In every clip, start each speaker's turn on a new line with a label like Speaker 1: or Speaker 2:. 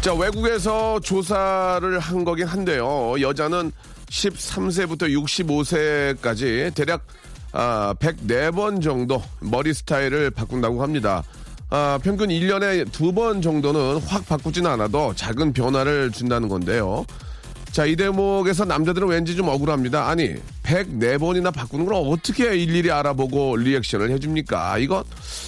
Speaker 1: 자 외국에서 조사를 한 거긴 한데요 여자는 13세부터 65세까지 대략 아, 104번 정도 머리 스타일을 바꾼다고 합니다. 아, 평균 1년에 두 번 정도는 확 바꾸지는 않아도 작은 변화를 준다는 건데요. 자, 이 대목에서 남자들은 왠지 좀 억울합니다. 아니, 104번이나 바꾸는 걸 어떻게 일일이 알아보고 리액션을 해줍니까? 이거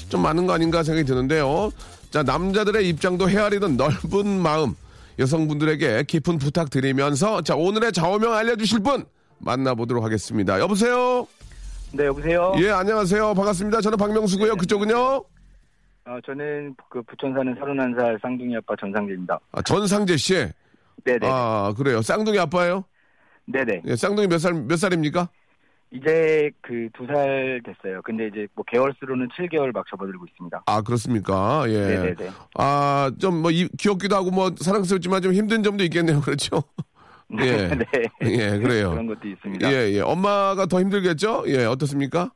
Speaker 1: 좀 많은 거 아닌가 생각이 드는데요. 자, 남자들의 입장도 헤아리는 넓은 마음. 여성분들에게 깊은 부탁드리면서 자, 오늘의 좌우명 알려주실 분 만나보도록 하겠습니다. 여보세요?
Speaker 2: 네, 여보세요?
Speaker 1: 예, 안녕하세요. 반갑습니다. 저는 박명수고요. 그쪽은요?
Speaker 2: 어, 저는 그 부천 사는 31살 쌍둥이 아빠 전상재입니다.
Speaker 1: 아, 전상재 씨.
Speaker 2: 네네.
Speaker 1: 아, 그래요. 쌍둥이 아빠예요?
Speaker 2: 네네.
Speaker 1: 예, 쌍둥이 몇 살, 몇 살입니까?
Speaker 2: 이제 그 두 살 됐어요. 근데 이제 뭐 개월 수로는 7개월 막 접어들고 있습니다.
Speaker 1: 아, 그렇습니까? 예.
Speaker 2: 네네네.
Speaker 1: 아, 좀 뭐 귀엽기도 하고 뭐 사랑스럽지만 좀 힘든 점도 있겠네요. 그렇죠? 예.
Speaker 2: 네.
Speaker 1: 예, 그래요.
Speaker 2: 그런 것도 있습니다.
Speaker 1: 예, 예. 엄마가 더 힘들겠죠? 예, 어떻습니까?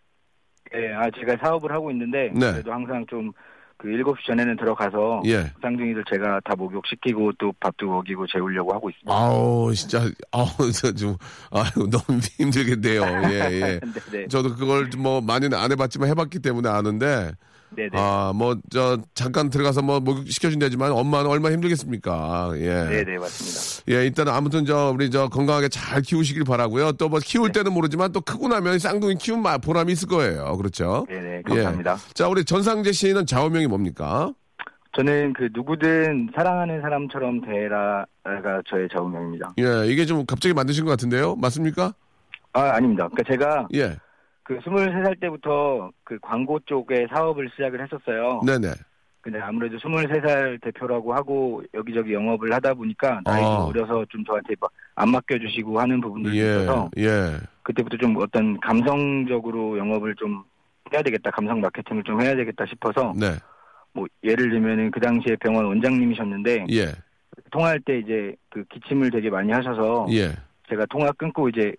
Speaker 2: 예, 아, 제가 사업을 하고 있는데
Speaker 1: 네.
Speaker 2: 그래도 항상 좀 그 7시 전에는 들어가서
Speaker 1: 예.
Speaker 2: 쌍둥이들 제가 다 목욕시키고 또 밥도 먹이고 재우려고 하고 있습니다.
Speaker 1: 아우, 진짜, 아우, 저 좀, 아유, 너무 힘들겠네요. 예, 예.
Speaker 2: 네네.
Speaker 1: 저도 그걸 좀뭐 많이는 안 해봤지만 해봤기 때문에 아는데,
Speaker 2: 네네.
Speaker 1: 아, 뭐, 저, 잠깐 들어가서 뭐, 목욕 시켜준다지만 엄마는 얼마나 힘들겠습니까? 예.
Speaker 2: 네네, 맞습니다.
Speaker 1: 예, 일단은 아무튼 저, 우리 저 건강하게 잘 키우시길 바라고요 또 뭐 키울 때는 모르지만 또 크고 나면 쌍둥이 키운 마- 보람이 있을 거예요. 그렇죠?
Speaker 2: 네네, 감사합니다.
Speaker 1: 예. 자, 우리 전상재 씨는 좌우명이 뭡니까?
Speaker 2: 저는 그 누구든 사랑하는 사람처럼 대라가 저의 좌우명입니다.
Speaker 1: 예, 이게 좀 갑자기 만드신 것 같은데요? 맞습니까?
Speaker 2: 아, 아닙니다. 그러니까 제가
Speaker 1: 예.
Speaker 2: 그 23살 때부터 그 광고 쪽에 사업을 시작을 했었어요.
Speaker 1: 네네.
Speaker 2: 근데 아무래도 23살 대표라고 하고 여기저기 영업을 하다 보니까 나이도
Speaker 1: 아.
Speaker 2: 어려서 좀 저한테 막안 맡겨주시고 하는 부분들이
Speaker 1: 예,
Speaker 2: 있어서
Speaker 1: 예.
Speaker 2: 그때부터 좀 어떤 감성적으로 영업을 좀 해야 되겠다, 감성 마케팅을 좀 해야 되겠다 싶어서
Speaker 1: 네.
Speaker 2: 뭐 예를 들면은 그 당시에 병원 원장님이셨는데
Speaker 1: 예.
Speaker 2: 통화할 때 이제 그 기침을 되게 많이 하셔서
Speaker 1: 예.
Speaker 2: 제가 통화 끊고 이제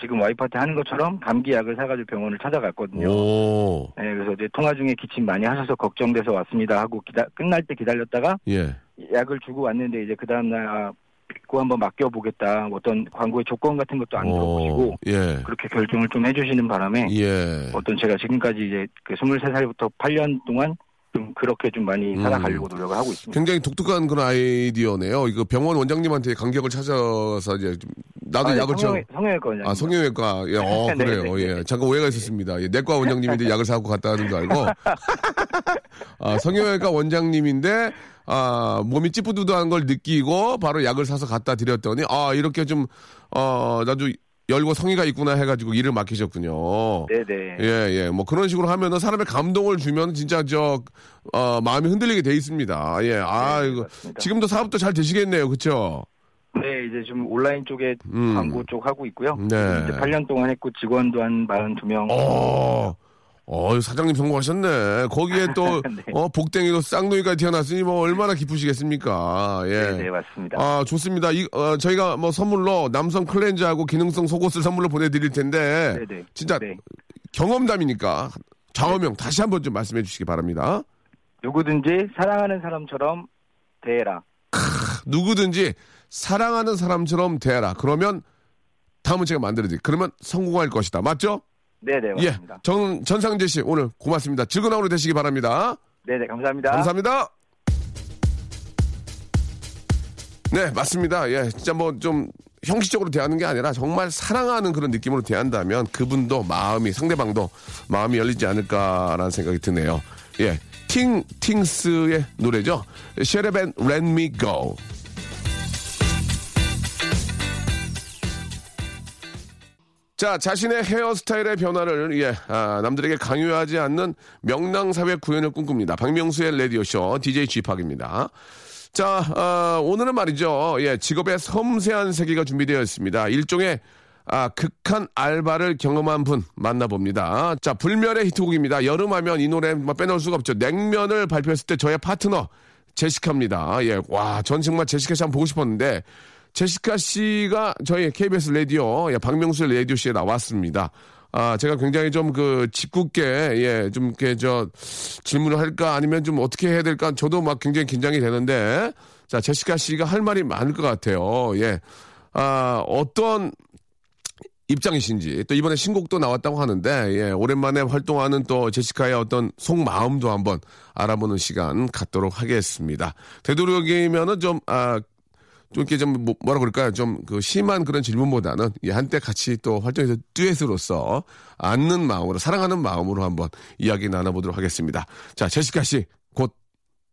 Speaker 2: 지금 와이프한테 하는 것처럼 감기약을 사가지고 병원을 찾아갔거든요.
Speaker 1: 오.
Speaker 2: 네, 그래서 이제 통화 중에 기침 많이 하셔서 걱정돼서 왔습니다 하고 기다, 끝날 때 기다렸다가
Speaker 1: 예.
Speaker 2: 약을 주고 왔는데 이제 그 다음날 아, 믿고 한번 맡겨보겠다 뭐 어떤 광고의 조건 같은 것도 안 들어보시고
Speaker 1: 예.
Speaker 2: 그렇게 결정을 좀 해주시는 바람에
Speaker 1: 예.
Speaker 2: 어떤 제가 지금까지 이제 그 23살부터 8년 동안 좀 그렇게 좀 많이
Speaker 1: 음.
Speaker 2: 살아가려고 노력을 하고 있습니다.
Speaker 1: 굉장히 독특한 그런 아이디어네요. 이거 병원 원장님한테 간격을 찾아서 이제 좀 나도
Speaker 2: 아,
Speaker 1: 약을 쳐.
Speaker 2: 성형, 성형외과 원장님.
Speaker 1: 아, 성형외과. 예, 어,
Speaker 2: 네,
Speaker 1: 그래요.
Speaker 2: 네,
Speaker 1: 예.
Speaker 2: 네.
Speaker 1: 잠깐 오해가 있었습니다. 예, 내과 원장님인데 약을 사고 갔다 하는 줄 알고. 아, 성형외과 원장님인데, 아, 몸이 찌뿌두두한 걸 느끼고 바로 약을 사서 갖다 드렸더니, 아, 이렇게 좀, 어, 나도 열고 성의가 있구나 해가지고 일을 맡기셨군요.
Speaker 2: 네네.
Speaker 1: 예, 예. 뭐 그런 식으로 하면은 사람의 감동을 주면 진짜 저, 어, 마음이 흔들리게 돼 있습니다. 예. 아,
Speaker 2: 네,
Speaker 1: 이거.
Speaker 2: 맞습니다.
Speaker 1: 지금도 사업도 잘 되시겠네요. 그쵸?
Speaker 2: 네, 이제 좀 온라인 쪽에
Speaker 1: 음.
Speaker 2: 광고 쪽 하고 있고요.
Speaker 1: 네.
Speaker 2: 이제 8년 동안 했고 직원도 한 42명.
Speaker 1: 어, 어, 사장님 성공하셨네. 거기에 또,
Speaker 2: 네.
Speaker 1: 어, 복댕이로 쌍둥이가 태어났으니 뭐 얼마나 기쁘시겠습니까. 예.
Speaker 2: 네, 네, 맞습니다.
Speaker 1: 아, 좋습니다. 이, 어, 저희가 뭐 선물로 남성 클렌저하고 기능성 속옷을 선물로 보내드릴 텐데.
Speaker 2: 네, 네.
Speaker 1: 진짜
Speaker 2: 네.
Speaker 1: 경험담이니까 좌우명 다시 한번 좀 말씀해 주시기 바랍니다.
Speaker 2: 누구든지 사랑하는 사람처럼 대해라.
Speaker 1: 누구든지 사랑하는 사람처럼 대하라. 그러면 다음은 제가 만들어드릴게요. 그러면 성공할 것이다. 맞죠?
Speaker 2: 네네
Speaker 1: 예,
Speaker 2: 맞습니다.
Speaker 1: 정, 전상재 씨 오늘 고맙습니다. 즐거운 하루 되시기 바랍니다.
Speaker 2: 네네 감사합니다.
Speaker 1: 감사합니다. 네, 맞습니다. 예, 진짜 뭐 좀 형식적으로 대하는 게 아니라 정말 사랑하는 그런 느낌으로 대한다면 그분도 마음이 상대방도 마음이 열리지 않을까라는 생각이 드네요. 예, 팅 팅스의 노래죠. 쉐레벤 Let Me Go. 자, 자신의 헤어스타일의 변화를 예, 아, 남들에게 강요하지 않는 명랑사회 구현을 꿈꿉니다. 박명수의 라디오쇼 DJ G팍입니다. 자, 아, 오늘은 말이죠. 예, 직업의 섬세한 세계가 준비되어 있습니다. 일종의 아, 극한 알바를 경험한 분 만나봅니다. 자, 불멸의 히트곡입니다. 여름하면 이 노래 뭐 빼놓을 수가 없죠. 냉면을 발표했을 때 저의 파트너 제시카입니다. 예, 와, 전 정말 제시카 씨 한번 보고 싶었는데 제시카 씨가 저희 KBS 라디오, 예, 박명수의 라디오 씨에 나왔습니다. 아, 제가 굉장히 좀 그 짓궂게, 예, 좀 이렇게 저 질문을 할까 아니면 좀 어떻게 해야 될까 저도 막 굉장히 긴장이 되는데 자, 제시카 씨가 할 말이 많을 것 같아요. 예. 아, 어떤 입장이신지 또 이번에 신곡도 나왔다고 하는데 예, 오랜만에 활동하는 또 제시카의 어떤 속마음도 한번 알아보는 시간 갖도록 하겠습니다. 되도록이면은 좀 아, 좀 이렇게 좀 뭐- 뭐라 그럴까요? 좀 그 심한 그런 질문보다는 예, 한때 같이 또 활동해서 듀엣으로서 안는 마음으로 사랑하는 마음으로 한번 이야기 나눠보도록 하겠습니다. 자, 제시카 씨 곧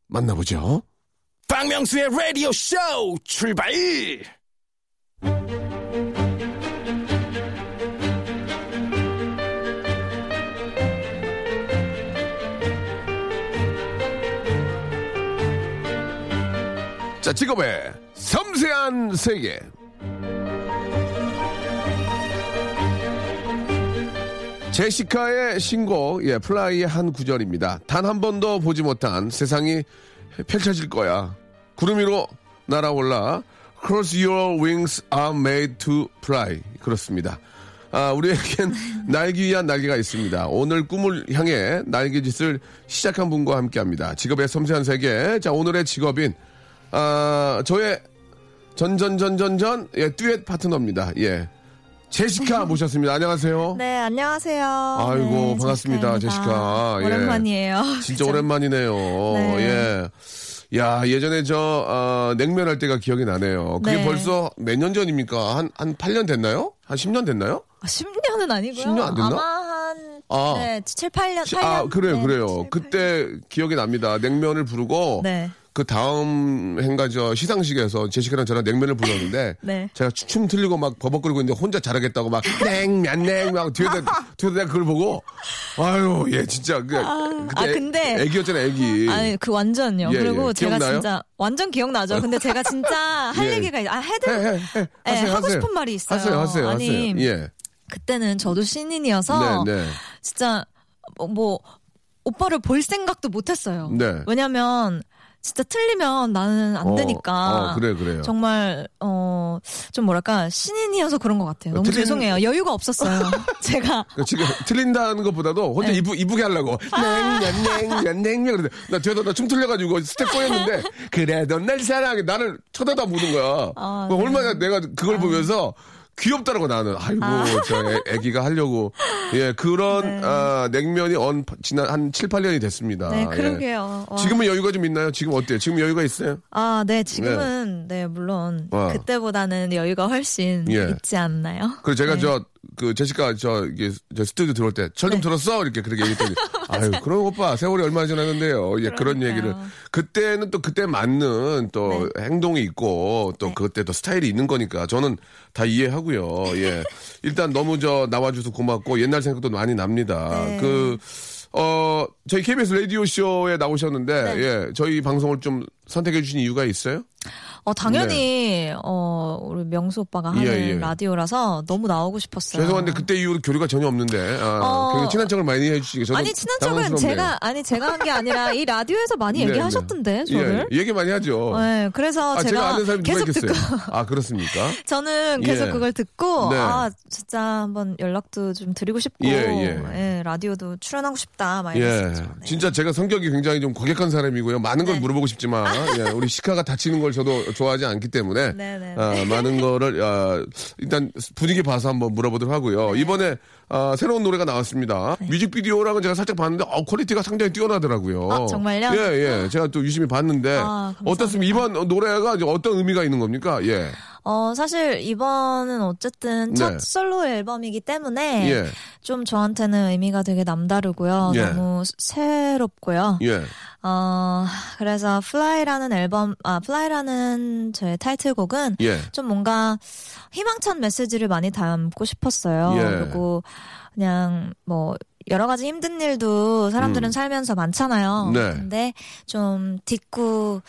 Speaker 1: 만나보죠.
Speaker 3: 박명수의 라디오 쇼 출발!
Speaker 1: 자, 직업의 섬세한 세계. 제시카의 신곡, 예, Fly의 한 구절입니다. 단 한 번도 보지 못한 세상이 펼쳐질 거야. 구름 위로 날아올라. 'Cause your wings are made to fly. 그렇습니다. 아, 우리에겐 날기 위한 날개가 있습니다. 오늘 꿈을 향해 날개짓을 시작한 분과 함께 합니다. 직업의 섬세한 세계. 자, 오늘의 직업인, 아, 저의 전전전전전, 예, 듀엣 파트너입니다. 예. 제시카 모셨습니다. 안녕하세요.
Speaker 4: 네, 안녕하세요.
Speaker 1: 아이고,
Speaker 4: 네,
Speaker 1: 반갑습니다, 제시카. 예.
Speaker 4: 오랜만이에요.
Speaker 1: 진짜
Speaker 4: 그죠?
Speaker 1: 오랜만이네요.
Speaker 4: 네.
Speaker 1: 예. 야, 예전에 저, 어, 냉면 할 때가 기억이 나네요. 그게
Speaker 4: 네.
Speaker 1: 벌써 몇 년 전입니까? 한, 한 8년 됐나요? 한 10년 됐나요?
Speaker 4: 아, 10년은 아니고요.
Speaker 1: 10년 안 됐나?
Speaker 4: 아마 한
Speaker 1: 아.
Speaker 4: 네, 7, 8년,
Speaker 1: 시-
Speaker 4: 8년.
Speaker 1: 아, 그래요,
Speaker 4: 네,
Speaker 1: 그래요.
Speaker 4: 7, 8년.
Speaker 1: 그때 기억이 납니다. 냉면을 부르고.
Speaker 4: 네.
Speaker 1: 그 다음 행가 저 시상식에서 제시카랑 저랑 냉면을 불렀는데
Speaker 4: 네.
Speaker 1: 제가 추- 춤 틀리고 막 버벅거리고 있는데 혼자 잘하겠다고 막 냉면 냉면 뒤에 뒤에 내가 그걸 보고 아유 얘 진짜 그
Speaker 4: 아, 근데-
Speaker 1: 애기였잖아 애기
Speaker 4: 아니, 그 완전요.
Speaker 1: 예,
Speaker 4: 그리고
Speaker 1: 예.
Speaker 4: 제가
Speaker 1: 기억나요?
Speaker 4: 진짜 완전 기억나죠. 근데 제가 진짜 할
Speaker 1: 예.
Speaker 4: 얘기가 있- 아, 해드
Speaker 1: 해, 해, 해.
Speaker 4: 네,
Speaker 1: 하세요,
Speaker 4: 하고. 싶은 말이 있어요.
Speaker 1: 하세요 하세요
Speaker 4: 아니,
Speaker 1: 하세요 예
Speaker 4: 그때는 저도 신인이어서
Speaker 1: 네, 네.
Speaker 4: 진짜 뭐, 뭐 오빠를 볼 생각도 못 했어요.
Speaker 1: 네.
Speaker 4: 왜냐면 진짜 틀리면 나는 안
Speaker 1: 어,
Speaker 4: 되니까.
Speaker 1: 어, 그래, 그래요.
Speaker 4: 정말 어 좀 뭐랄까 신인이어서 그런 것 같아요. 너무
Speaker 1: 틀린-
Speaker 4: 죄송해요. 여유가 없었어요. 제가
Speaker 1: 그 지금 틀린다는 것보다도 혼자
Speaker 4: 네.
Speaker 1: 이쁘, 이쁘게 하려고 냉면 냉면 그러는데 나 뒤에다 나춤 틀려가지고 스텝 꼬였는데 그래도 날 사랑해 나를 쳐다다 보는 거야
Speaker 4: 아,
Speaker 1: 그
Speaker 4: 네.
Speaker 1: 얼마나 내가 그걸 보면서 귀엽다라고 나는 아이고 저 애, 애기가 하려고 예 그런
Speaker 4: 네.
Speaker 1: 아, 냉면이 언 지난 한 7, 8년이 됐습니다
Speaker 4: 네
Speaker 1: 예.
Speaker 4: 그러게요. 와.
Speaker 1: 지금은 여유가 좀 있나요? 지금 어때요? 지금 여유가 있어요?
Speaker 4: 아, 네, 지금은, 네, 물론,
Speaker 1: 와.
Speaker 4: 그때보다는 여유가 훨씬
Speaker 1: 예.
Speaker 4: 있지 않나요?
Speaker 1: 그리고 제가
Speaker 4: 네.
Speaker 1: 저, 그, 제시카, 저, 이게, 저 스튜디오 들어올 때, 철 좀 들었어? 이렇게 그렇게 얘기했더니, 아유, 그럼 오빠, 세월이 얼마나 지났는데요. 예, 그런. 얘기를. 그때는 또 그때 맞는 또 행동이 있고, 또
Speaker 4: 네.
Speaker 1: 그때 또 스타일이 있는 거니까, 저는 다 이해하고요. 예. 일단 너무 저, 나와줘서 고맙고, 옛날 생각도 많이 납니다.
Speaker 4: 네.
Speaker 1: 그, 어, 저희 KBS 라디오 쇼에 나오셨는데,
Speaker 4: 네.
Speaker 1: 예, 저희 방송을 좀 선택해 주신 이유가 있어요?
Speaker 4: 어, 당연히, 어, 우리 명수 오빠가 하는
Speaker 1: 예, 예.
Speaker 4: 라디오라서 너무 나오고 싶었어요.
Speaker 1: 죄송한데 그때 이후로 교류가 전혀 없는데 아,
Speaker 4: 어.
Speaker 1: 굉장히 친한 척을 많이 해주시게 저도
Speaker 4: 아니, 친한 척은. 제가, 아니, 제가 한 게 아니라 이 라디오에서 많이
Speaker 1: 네,
Speaker 4: 얘기하셨던데,
Speaker 1: 네.
Speaker 4: 저를.
Speaker 1: 예, 얘기 많이 하죠.
Speaker 4: 네, 그래서
Speaker 1: 아, 제가,
Speaker 4: 제가,
Speaker 1: 아는 사람이 누가
Speaker 4: 계속 듣고?
Speaker 1: 아 그렇습니까?
Speaker 4: 저는 계속
Speaker 1: 예.
Speaker 4: 그걸 듣고,
Speaker 1: 네.
Speaker 4: 아, 진짜 한번 연락도 좀 드리고 싶고,
Speaker 1: 예, 예.
Speaker 4: 예, 라디오도 출연하고 싶다, 막
Speaker 1: 예,
Speaker 4: 이랬었죠. 네.
Speaker 1: 진짜 제가 성격이 굉장히 좀 과격한 사람이고요. 많은 걸
Speaker 4: 네.
Speaker 1: 물어보고 싶지만 예, 우리 시카가 다치는 걸 저도 좋아하지 않기 때문에
Speaker 4: 네네.
Speaker 1: 아, 많은 거를 아, 일단 분위기 봐서 한번 물어보도록 하고요.
Speaker 4: 네.
Speaker 1: 이번에 아, 새로운 노래가 나왔습니다. 뮤직비디오랑은 제가 살짝 봤는데 어, quality가 상당히 뛰어나더라고요.
Speaker 4: 아, 정말요?
Speaker 1: 예, 예. 제가 또 유심히 봤는데
Speaker 4: 아.
Speaker 1: 어떻습니까? 이번 노래가 어떤 의미가 있는 겁니까? 예.
Speaker 4: 어, 사실 이번은 어쨌든 첫
Speaker 1: 네.
Speaker 4: 솔로 앨범이기 때문에
Speaker 1: 예.
Speaker 4: 좀 저한테는 의미가 되게 남다르고요.
Speaker 1: 예.
Speaker 4: 너무 새롭고요.
Speaker 1: 예.
Speaker 4: 어, 그래서 Fly라는 앨범, 아, Fly라는 저의 타이틀곡은
Speaker 1: 예.
Speaker 4: 좀 뭔가 희망찬 메시지를 많이 담고 싶었어요.
Speaker 1: 예.
Speaker 4: 그리고 그냥 뭐 여러 가지 힘든 일도 사람들은
Speaker 1: 음.
Speaker 4: 살면서 많잖아요.
Speaker 1: 네.
Speaker 4: 근데 좀 딛고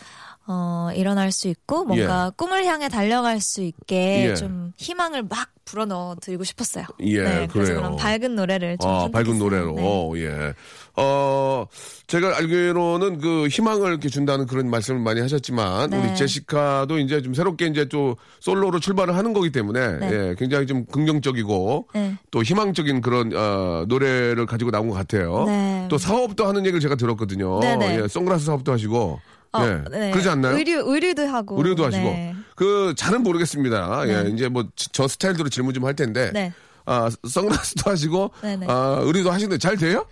Speaker 4: 어, 일어날 수 있고 뭔가 꿈을 향해 달려갈 수 있게
Speaker 1: 예.
Speaker 4: 좀 희망을 막 불어넣어 드리고 싶었어요.
Speaker 1: 예,
Speaker 4: 네, 그래서. 그런 밝은 노래를 좀
Speaker 1: 아, 밝은. 노래로.
Speaker 4: 네.
Speaker 1: 예. 어, 제가 알기로는 그 희망을 이렇게 준다는 그런 말씀을 많이 하셨지만,
Speaker 4: 네.
Speaker 1: 우리 제시카도 이제 좀 새롭게 이제 또 솔로로 출발을 하는 거기 때문에,
Speaker 4: 네.
Speaker 1: 예, 굉장히 좀 긍정적이고,
Speaker 4: 네.
Speaker 1: 또 희망적인 그런, 어, 노래를 가지고 나온 것 같아요.
Speaker 4: 네.
Speaker 1: 또 사업도 하는 얘기를 제가 들었거든요.
Speaker 4: 네네.
Speaker 1: 예, 선글라스 사업도 하시고,
Speaker 4: 어,
Speaker 1: 예.
Speaker 4: 네.
Speaker 1: 그러지 않나요?
Speaker 4: 의류, 의류도 하고.
Speaker 1: 의료도 하시고.
Speaker 4: 네.
Speaker 1: 그, 잘은 모르겠습니다. 예,
Speaker 4: 네.
Speaker 1: 이제 뭐, 저 스타일대로 질문 좀 할 텐데,
Speaker 4: 네.
Speaker 1: 아, 선글라스도 하시고,
Speaker 4: 네네.
Speaker 1: 아, 의류도 하시는데 잘 돼요?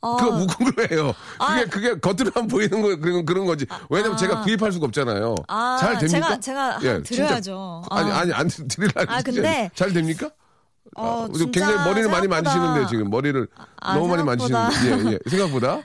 Speaker 4: 어,
Speaker 1: 그거 궁금해요.
Speaker 4: 아.
Speaker 1: 그게 그게 겉으로만 보이는 거 그런 그런 거지. 왜냐면
Speaker 4: 아.
Speaker 1: 제가 구입할 수가 없잖아요.
Speaker 4: 아,
Speaker 1: 잘 됩니까?
Speaker 4: 제가, 제가
Speaker 1: 예,
Speaker 4: 한 드려야죠.
Speaker 1: 진짜. 아니
Speaker 4: 아.
Speaker 1: 아니 안 드리려고.
Speaker 4: 아, 근데-
Speaker 1: 잘 됩니까?
Speaker 4: 어,
Speaker 1: 아, 굉장히 머리를 많이 만지시는데 지금 머리를
Speaker 4: 아,
Speaker 1: 너무 많이 만지시는데 예, 예. 생각보다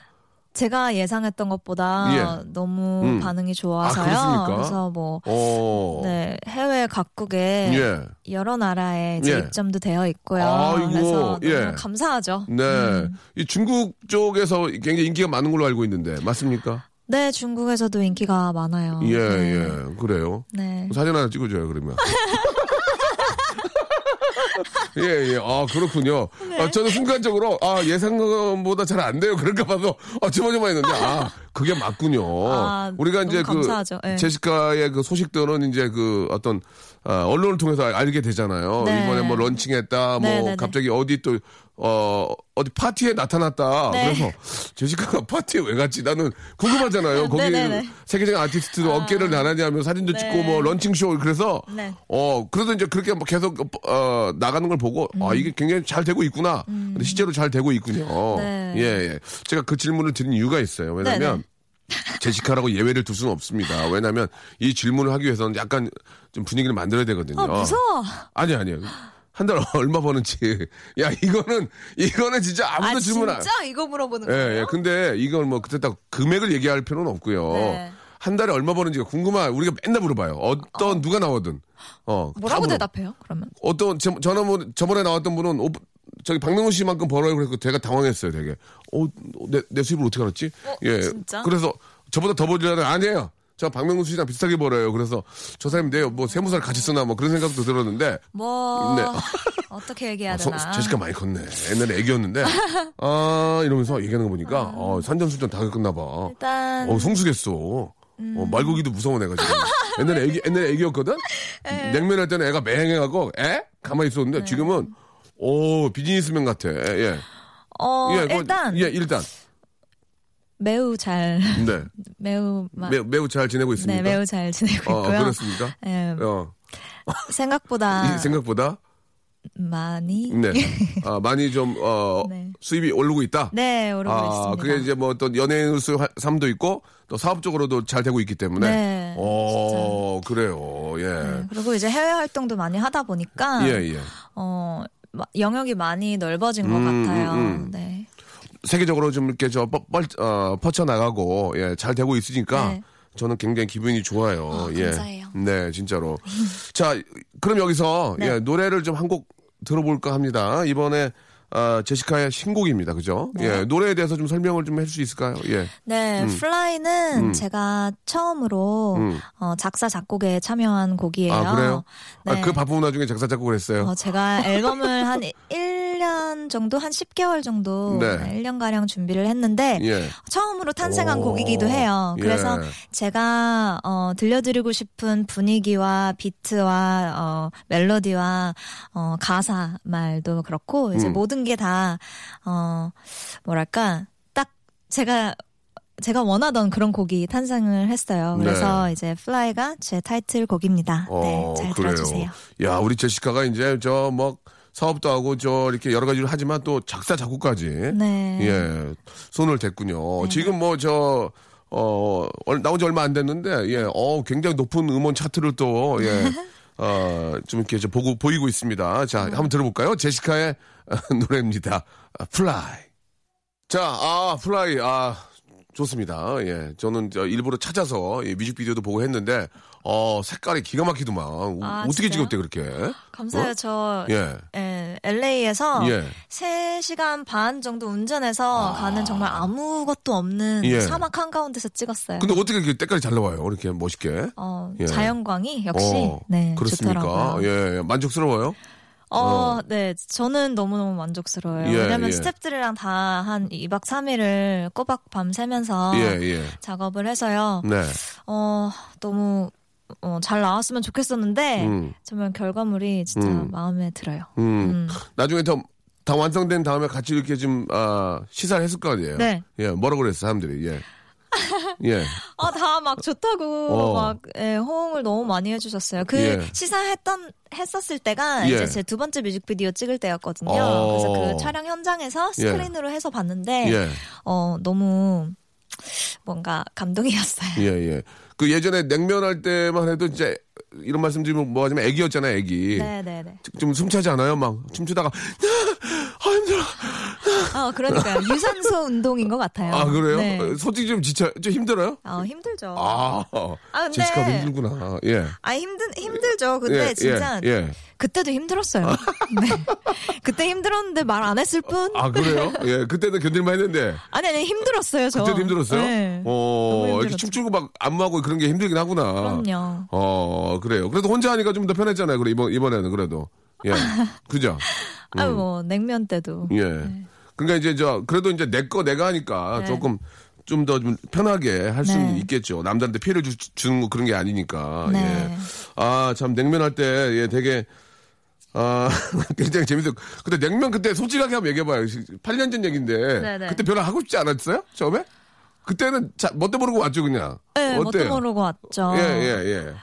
Speaker 4: 제가 예상했던 것보다
Speaker 1: 예.
Speaker 4: 너무
Speaker 1: 음.
Speaker 4: 반응이 좋아서요.
Speaker 1: 아?
Speaker 4: 그래서 뭐
Speaker 1: 어.
Speaker 4: 네, 해외 각국에
Speaker 1: 예.
Speaker 4: 여러 나라에
Speaker 1: 예.
Speaker 4: 입점도 되어 있고요.
Speaker 1: 아이고,
Speaker 4: 그래서 너무
Speaker 1: 예.
Speaker 4: 감사하죠.
Speaker 1: 네.
Speaker 4: 음.
Speaker 1: 이 중국 쪽에서 굉장히 인기가 많은 걸로 알고 있는데 맞습니까?
Speaker 4: 네, 중국에서도 인기가 많아요.
Speaker 1: 예,
Speaker 4: 네.
Speaker 1: 예. 그래요.
Speaker 4: 네.
Speaker 1: 사진 하나 찍어줘요, 그러면. 예, 예. 아, 그렇군요.
Speaker 4: 네.
Speaker 1: 아, 저는 순간적으로, 아, 예상보다 잘 안 돼요. 그럴까 봐서, 아, 조마조마했는데, 아, 그게 맞군요.
Speaker 4: 아,
Speaker 1: 우리가 이제 그,
Speaker 4: 감사하죠. 예.
Speaker 1: 제시카의 그 소식들은 이제 그 어떤, 아, 언론을 통해서 알게 되잖아요.
Speaker 4: 네.
Speaker 1: 이번에 뭐 런칭했다, 뭐
Speaker 4: 네, 네, 네.
Speaker 1: 갑자기 어디 또, 어, 어디 파티에 나타났다.
Speaker 4: 네.
Speaker 1: 그래서 제시카가 파티에 왜 갔지? 나는 궁금하잖아요. 거기
Speaker 4: 네, 네, 네.
Speaker 1: 세계적인 아티스트도 어깨를 나란히 하며 사진도
Speaker 4: 네.
Speaker 1: 찍고 뭐 런칭쇼 그래서
Speaker 4: 네.
Speaker 1: 어 그래도 이제 그렇게 뭐 계속 어 나가는 걸 보고
Speaker 4: 음.
Speaker 1: 아 이게 굉장히 잘 되고 있구나. 근데 실제로 잘 되고 있군요.
Speaker 4: 네.
Speaker 1: 예, 예. 제가 그 질문을 드린 이유가 있어요. 왜냐면 제시카라고 예외를 둘 수는 없습니다. 왜냐하면 이 질문을 하기 위해서는 약간 좀 분위기를 만들어야 되거든요.
Speaker 4: 아, 무서워.
Speaker 1: 아니 아니요. 한 달 얼마 버는지. 야 이거는 이거는 진짜 아무도
Speaker 4: 아,
Speaker 1: 질문 안.
Speaker 4: 진짜 이거 물어보는
Speaker 1: 예,
Speaker 4: 거예요?
Speaker 1: 예. 근데 이걸 뭐 그때 딱 금액을 얘기할 필요는 없고요.
Speaker 4: 네.
Speaker 1: 한 달에 얼마 버는지가 궁금한 우리가 맨날 물어봐요. 어떤 누가 나오든. 어. 다
Speaker 4: 뭐라고 대답해요? 그러면?
Speaker 1: 어떤 제- 전화 뭐 저번에 나왔던 분은 오, 저기 박명훈 씨만큼 벌어요. 그래서 제가 당황했어요, 되게. 어, 내, 내 수입을 어떻게 알았지? 예.
Speaker 4: 진짜?
Speaker 1: 그래서 저보다 더 벌려는 아니에요. 저 박명훈 씨랑 비슷하게 벌어요. 그래서 저 사람이 내요. 뭐 세무사를 같이 쓰나 뭐 그런 생각도 들었는데
Speaker 4: 뭐
Speaker 1: 네.
Speaker 4: 어떻게 얘기해야
Speaker 1: 아, 소-
Speaker 4: 되나?
Speaker 1: 제시카 많이 컸네. 옛날에 애기였는데 아 이러면서 얘기하는 거 보니까 어, 산전수전 다 겪었나 봐.
Speaker 4: 일단
Speaker 1: 어 성숙했어. 어, 말고기도 무서운 애가 지금. 옛날에 애기 옛날에 애기였거든. 냉면 할 때는 애가 맹해가고 애 가만히 있었는데 지금은 오 비즈니스맨 같아. 예.
Speaker 4: 어,
Speaker 1: 예,
Speaker 4: 일단
Speaker 1: 예 일단
Speaker 4: 매우 잘
Speaker 1: 네
Speaker 4: 매우 마-
Speaker 1: 매우, 매우 잘 지내고 있습니다.
Speaker 4: 네, 매우 잘 지내고
Speaker 1: 어,
Speaker 4: 있고요.
Speaker 1: 그렇습니까?
Speaker 4: 예,
Speaker 1: 어,
Speaker 4: 생각보다
Speaker 1: 이 생각보다
Speaker 4: 많이
Speaker 1: 네 아, 많이 좀 어,
Speaker 4: 네.
Speaker 1: 수입이 오르고 있다.
Speaker 4: 네, 오르고
Speaker 1: 아,
Speaker 4: 있습니다.
Speaker 1: 그게 이제 뭐또 연예인 수 삶도 있고 또 사업적으로도 잘 되고 있기 때문에.
Speaker 4: 네,
Speaker 1: 어, 그래요. 예.
Speaker 4: 네, 그리고 이제 해외 활동도 많이 하다 보니까
Speaker 1: 예, 예.
Speaker 4: 어 마- 영역이 많이 넓어진 것
Speaker 1: 음,
Speaker 4: 같아요.
Speaker 1: 음, 음.
Speaker 4: 네.
Speaker 1: 세계적으로 좀 이렇게 저 퍼, 퍼, 어, 퍼져나가고, 예, 잘 되고 있으니까
Speaker 4: 네.
Speaker 1: 저는 굉장히 기분이 좋아요.
Speaker 4: 어,
Speaker 1: 예.
Speaker 4: 감사해요.
Speaker 1: 네, 진짜로. 자, 그럼 여기서,
Speaker 4: 네.
Speaker 1: 예, 노래를 좀 한 곡 들어볼까 합니다. 이번에, 어, 제시카의 신곡입니다. 그죠?
Speaker 4: 네.
Speaker 1: 예, 노래에 대해서 좀 설명을 좀 해줄 수 있을까요? 예.
Speaker 4: 네, Fly는
Speaker 1: 음.
Speaker 4: 제가 처음으로
Speaker 1: 음.
Speaker 4: 어, 작사 작곡에 참여한 곡이에요.
Speaker 1: 아, 그래요?
Speaker 4: 네.
Speaker 1: 아, 그 바쁜 와중에 작사, 작곡을 했어요.
Speaker 4: 어, 제가 앨범을 한 1 년 정도, 한 10개월 정도,
Speaker 1: 네.
Speaker 4: 1년 가량 준비를 했는데,
Speaker 1: 예.
Speaker 4: 처음으로 탄생한
Speaker 1: 오,
Speaker 4: 곡이기도 해요. 그래서
Speaker 1: 예.
Speaker 4: 제가, 어, 들려드리고 싶은 분위기와 비트와, 어, 멜로디와, 어, 가사 말도 그렇고, 이제
Speaker 1: 음.
Speaker 4: 모든 게 다, 어, 뭐랄까, 딱 제가 제가 원하던 그런 곡이 탄생을 했어요. 그래서
Speaker 1: 네.
Speaker 4: 이제 Fly가 제 타이틀 곡입니다. 네, 잘 들어주세요.
Speaker 1: 야, 우리 제시카가 이제 저뭐 사업도 하고 저 이렇게 여러 가지를 하지만 또 작사 작곡까지
Speaker 4: 네.
Speaker 1: 예 손을 댔군요. 지금 뭐저 어, 얼- 나온 지 얼마 안 됐는데, 예, 어, 굉장히 높은 음원 차트를 또, 예, 어, 좀 이렇게 저 보고, 보이고 있습니다. 자, 한번 들어볼까요? 제시카의 노래입니다. 아, Fly. 자, 아, Fly, 아, 좋습니다. 예, 저는 저 일부러 찾아서 예, 뮤직비디오도 보고 했는데, 어, 색깔이 기가 막히더만.
Speaker 4: 아,
Speaker 1: 어떻게
Speaker 4: 진짜요?
Speaker 1: 찍었대, 그렇게?
Speaker 4: 감사해요.
Speaker 1: 어?
Speaker 4: 저
Speaker 1: 예.
Speaker 4: 예, LA에서
Speaker 1: 예.
Speaker 4: 3시간 반 정도 운전해서 가는 정말 아무것도 없는
Speaker 1: 예.
Speaker 4: 사막 한가운데서 찍었어요.
Speaker 1: 근데 어떻게 이렇게 때깔이 잘 나와요? 이렇게 멋있게.
Speaker 4: 어,
Speaker 1: 예.
Speaker 4: 자연광이 역시
Speaker 1: 어,
Speaker 4: 네,
Speaker 1: 그렇습니까?
Speaker 4: 좋더라고요.
Speaker 1: 예, 예. 만족스러워요?
Speaker 4: 어, 네. 저는 너무너무 만족스러워요.
Speaker 1: 예,
Speaker 4: 왜냐면
Speaker 1: 예.
Speaker 4: 스탭들이랑 다 한 2박 3일을 꼬박 밤 새면서
Speaker 1: 예, 예.
Speaker 4: 작업을 해서요.
Speaker 1: 네.
Speaker 4: 어, 너무 어, 잘 나왔으면 좋겠었는데
Speaker 1: 음.
Speaker 4: 정말 결과물이 진짜
Speaker 1: 음.
Speaker 4: 마음에 들어요.
Speaker 1: 음. 나중에 더, 다 완성된 다음에 같이 이렇게 좀, 아, 시사를 했을 거 아니에요?
Speaker 4: 네.
Speaker 1: 예, 뭐라 그랬어, 사람들이. 예. 예.
Speaker 4: 아, 다 막 좋다고
Speaker 1: 어.
Speaker 4: 막 예, 호응을 너무 많이 해주셨어요. 그
Speaker 1: 예.
Speaker 4: 시사했던 했었을 때가
Speaker 1: 예.
Speaker 4: 이제 제 두 번째 뮤직비디오 찍을 때였거든요.
Speaker 1: 어.
Speaker 4: 그래서 그 촬영 현장에서 스크린으로 해서 봤는데
Speaker 1: 예.
Speaker 4: 어 너무 뭔가 감동이었어요.
Speaker 1: 예, 예. 그 예전에 냉면 할 때만 해도 진짜 이런 말씀 드리면 뭐 하지만 애기였잖아요, 애기.
Speaker 4: 네네네.
Speaker 1: 좀 숨차지 않아요? 막 춤추다가, 아, 힘들어.
Speaker 4: 아 그러니까요. 유산소 운동인 것 같아요.
Speaker 1: 아, 그래요?
Speaker 4: 네.
Speaker 1: 어, 솔직히 좀 지쳐, 좀 힘들어요?
Speaker 4: 아 힘들죠.
Speaker 1: 아,
Speaker 4: 아, 근데-
Speaker 1: 제시카도 힘들구나. 예.
Speaker 4: 아 힘든 힘들죠. 근데
Speaker 1: 예,
Speaker 4: 진짜
Speaker 1: 예, 예.
Speaker 4: 그때도 힘들었어요. 네. 그때 힘들었는데 말 안 했을 뿐.
Speaker 1: 아, 그래요? 예, 그때는 견딜만 했는데.
Speaker 4: 아니 아니 힘들었어요. 저.
Speaker 1: 그때도 힘들었어요?
Speaker 4: 네.
Speaker 1: 어, 이렇게. 춤추고 막 안무하고 그런 게 힘들긴 하구나.
Speaker 4: 그럼요.
Speaker 1: 어, 그래요. 그래도 혼자 하니까 좀 더 편했잖아요. 그래, 이번, 이번에는 그래도. 예. 그죠?
Speaker 4: 아뭐 냉면 때도.
Speaker 1: 예. 그러니까 이제 저, 그래도 이제 내 거 내가 하니까
Speaker 4: 네.
Speaker 1: 조금 좀더 좀 편하게 할 수는
Speaker 4: 네.
Speaker 1: 있겠죠. 남들한테 피해를 주, 주는 거 그런 게 아니니까.
Speaker 4: 네.
Speaker 1: 예. 아, 참, 냉면 할 때, 예, 되게, 아, 굉장히 재밌었고. 근데 냉면 그때 솔직하게 한번 얘기해봐요. 8년 전 얘기인데.
Speaker 4: 네네.
Speaker 1: 그때 별로 하고 싶지 않았어요? 처음에? 그때는 자, 멋도 모르고 왔죠, 그냥.
Speaker 4: 네, 뭣도
Speaker 1: 어때요?
Speaker 4: 모르고 왔죠.
Speaker 1: 예, 예, 예.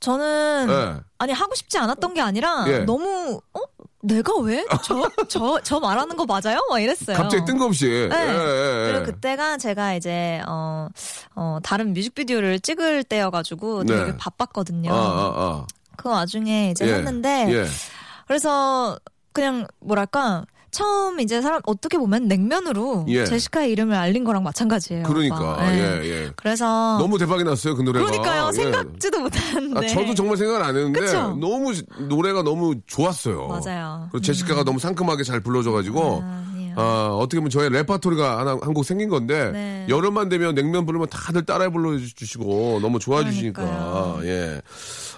Speaker 4: 저는
Speaker 1: 예.
Speaker 4: 아니 하고 싶지 않았던 게 아니라
Speaker 1: 예.
Speaker 4: 너무 어 내가 왜 저 저 저 말하는 거 맞아요? 막 이랬어요.
Speaker 1: 갑자기 뜬금없이.
Speaker 4: 네.
Speaker 1: 예, 예, 예.
Speaker 4: 그리고 그때가 제가 이제 어, 어 다른 뮤직비디오를 찍을 때여가지고 되게
Speaker 1: 네.
Speaker 4: 바빴거든요.
Speaker 1: 아, 아, 아.
Speaker 4: 그 와중에 이제
Speaker 1: 예,
Speaker 4: 했는데
Speaker 1: 예.
Speaker 4: 그래서 그냥 뭐랄까 처음 이제 사람 어떻게 보면 냉면으로
Speaker 1: 예.
Speaker 4: 제시카의 이름을 알린 거랑 마찬가지예요.
Speaker 1: 그러니까.
Speaker 4: 네.
Speaker 1: 예, 예.
Speaker 4: 그래서
Speaker 1: 너무 대박이 났어요, 그 노래가.
Speaker 4: 그러니까요
Speaker 1: 예.
Speaker 4: 생각지도 못했는데.
Speaker 1: 아, 저도 정말 생각을 안 했는데
Speaker 4: 그쵸?
Speaker 1: 너무 노래가 너무 좋았어요.
Speaker 4: 맞아요.
Speaker 1: 그리고 제시카가 너무 상큼하게 잘 불러줘가지고
Speaker 4: 아. 아,
Speaker 1: 어떻게 보면 저의 레파토리가 하나 한 곡 생긴 건데
Speaker 4: 네.
Speaker 1: 여름만 되면 냉면 부르면 다들 따라 불러주시고 너무 좋아해 주시니까. 예.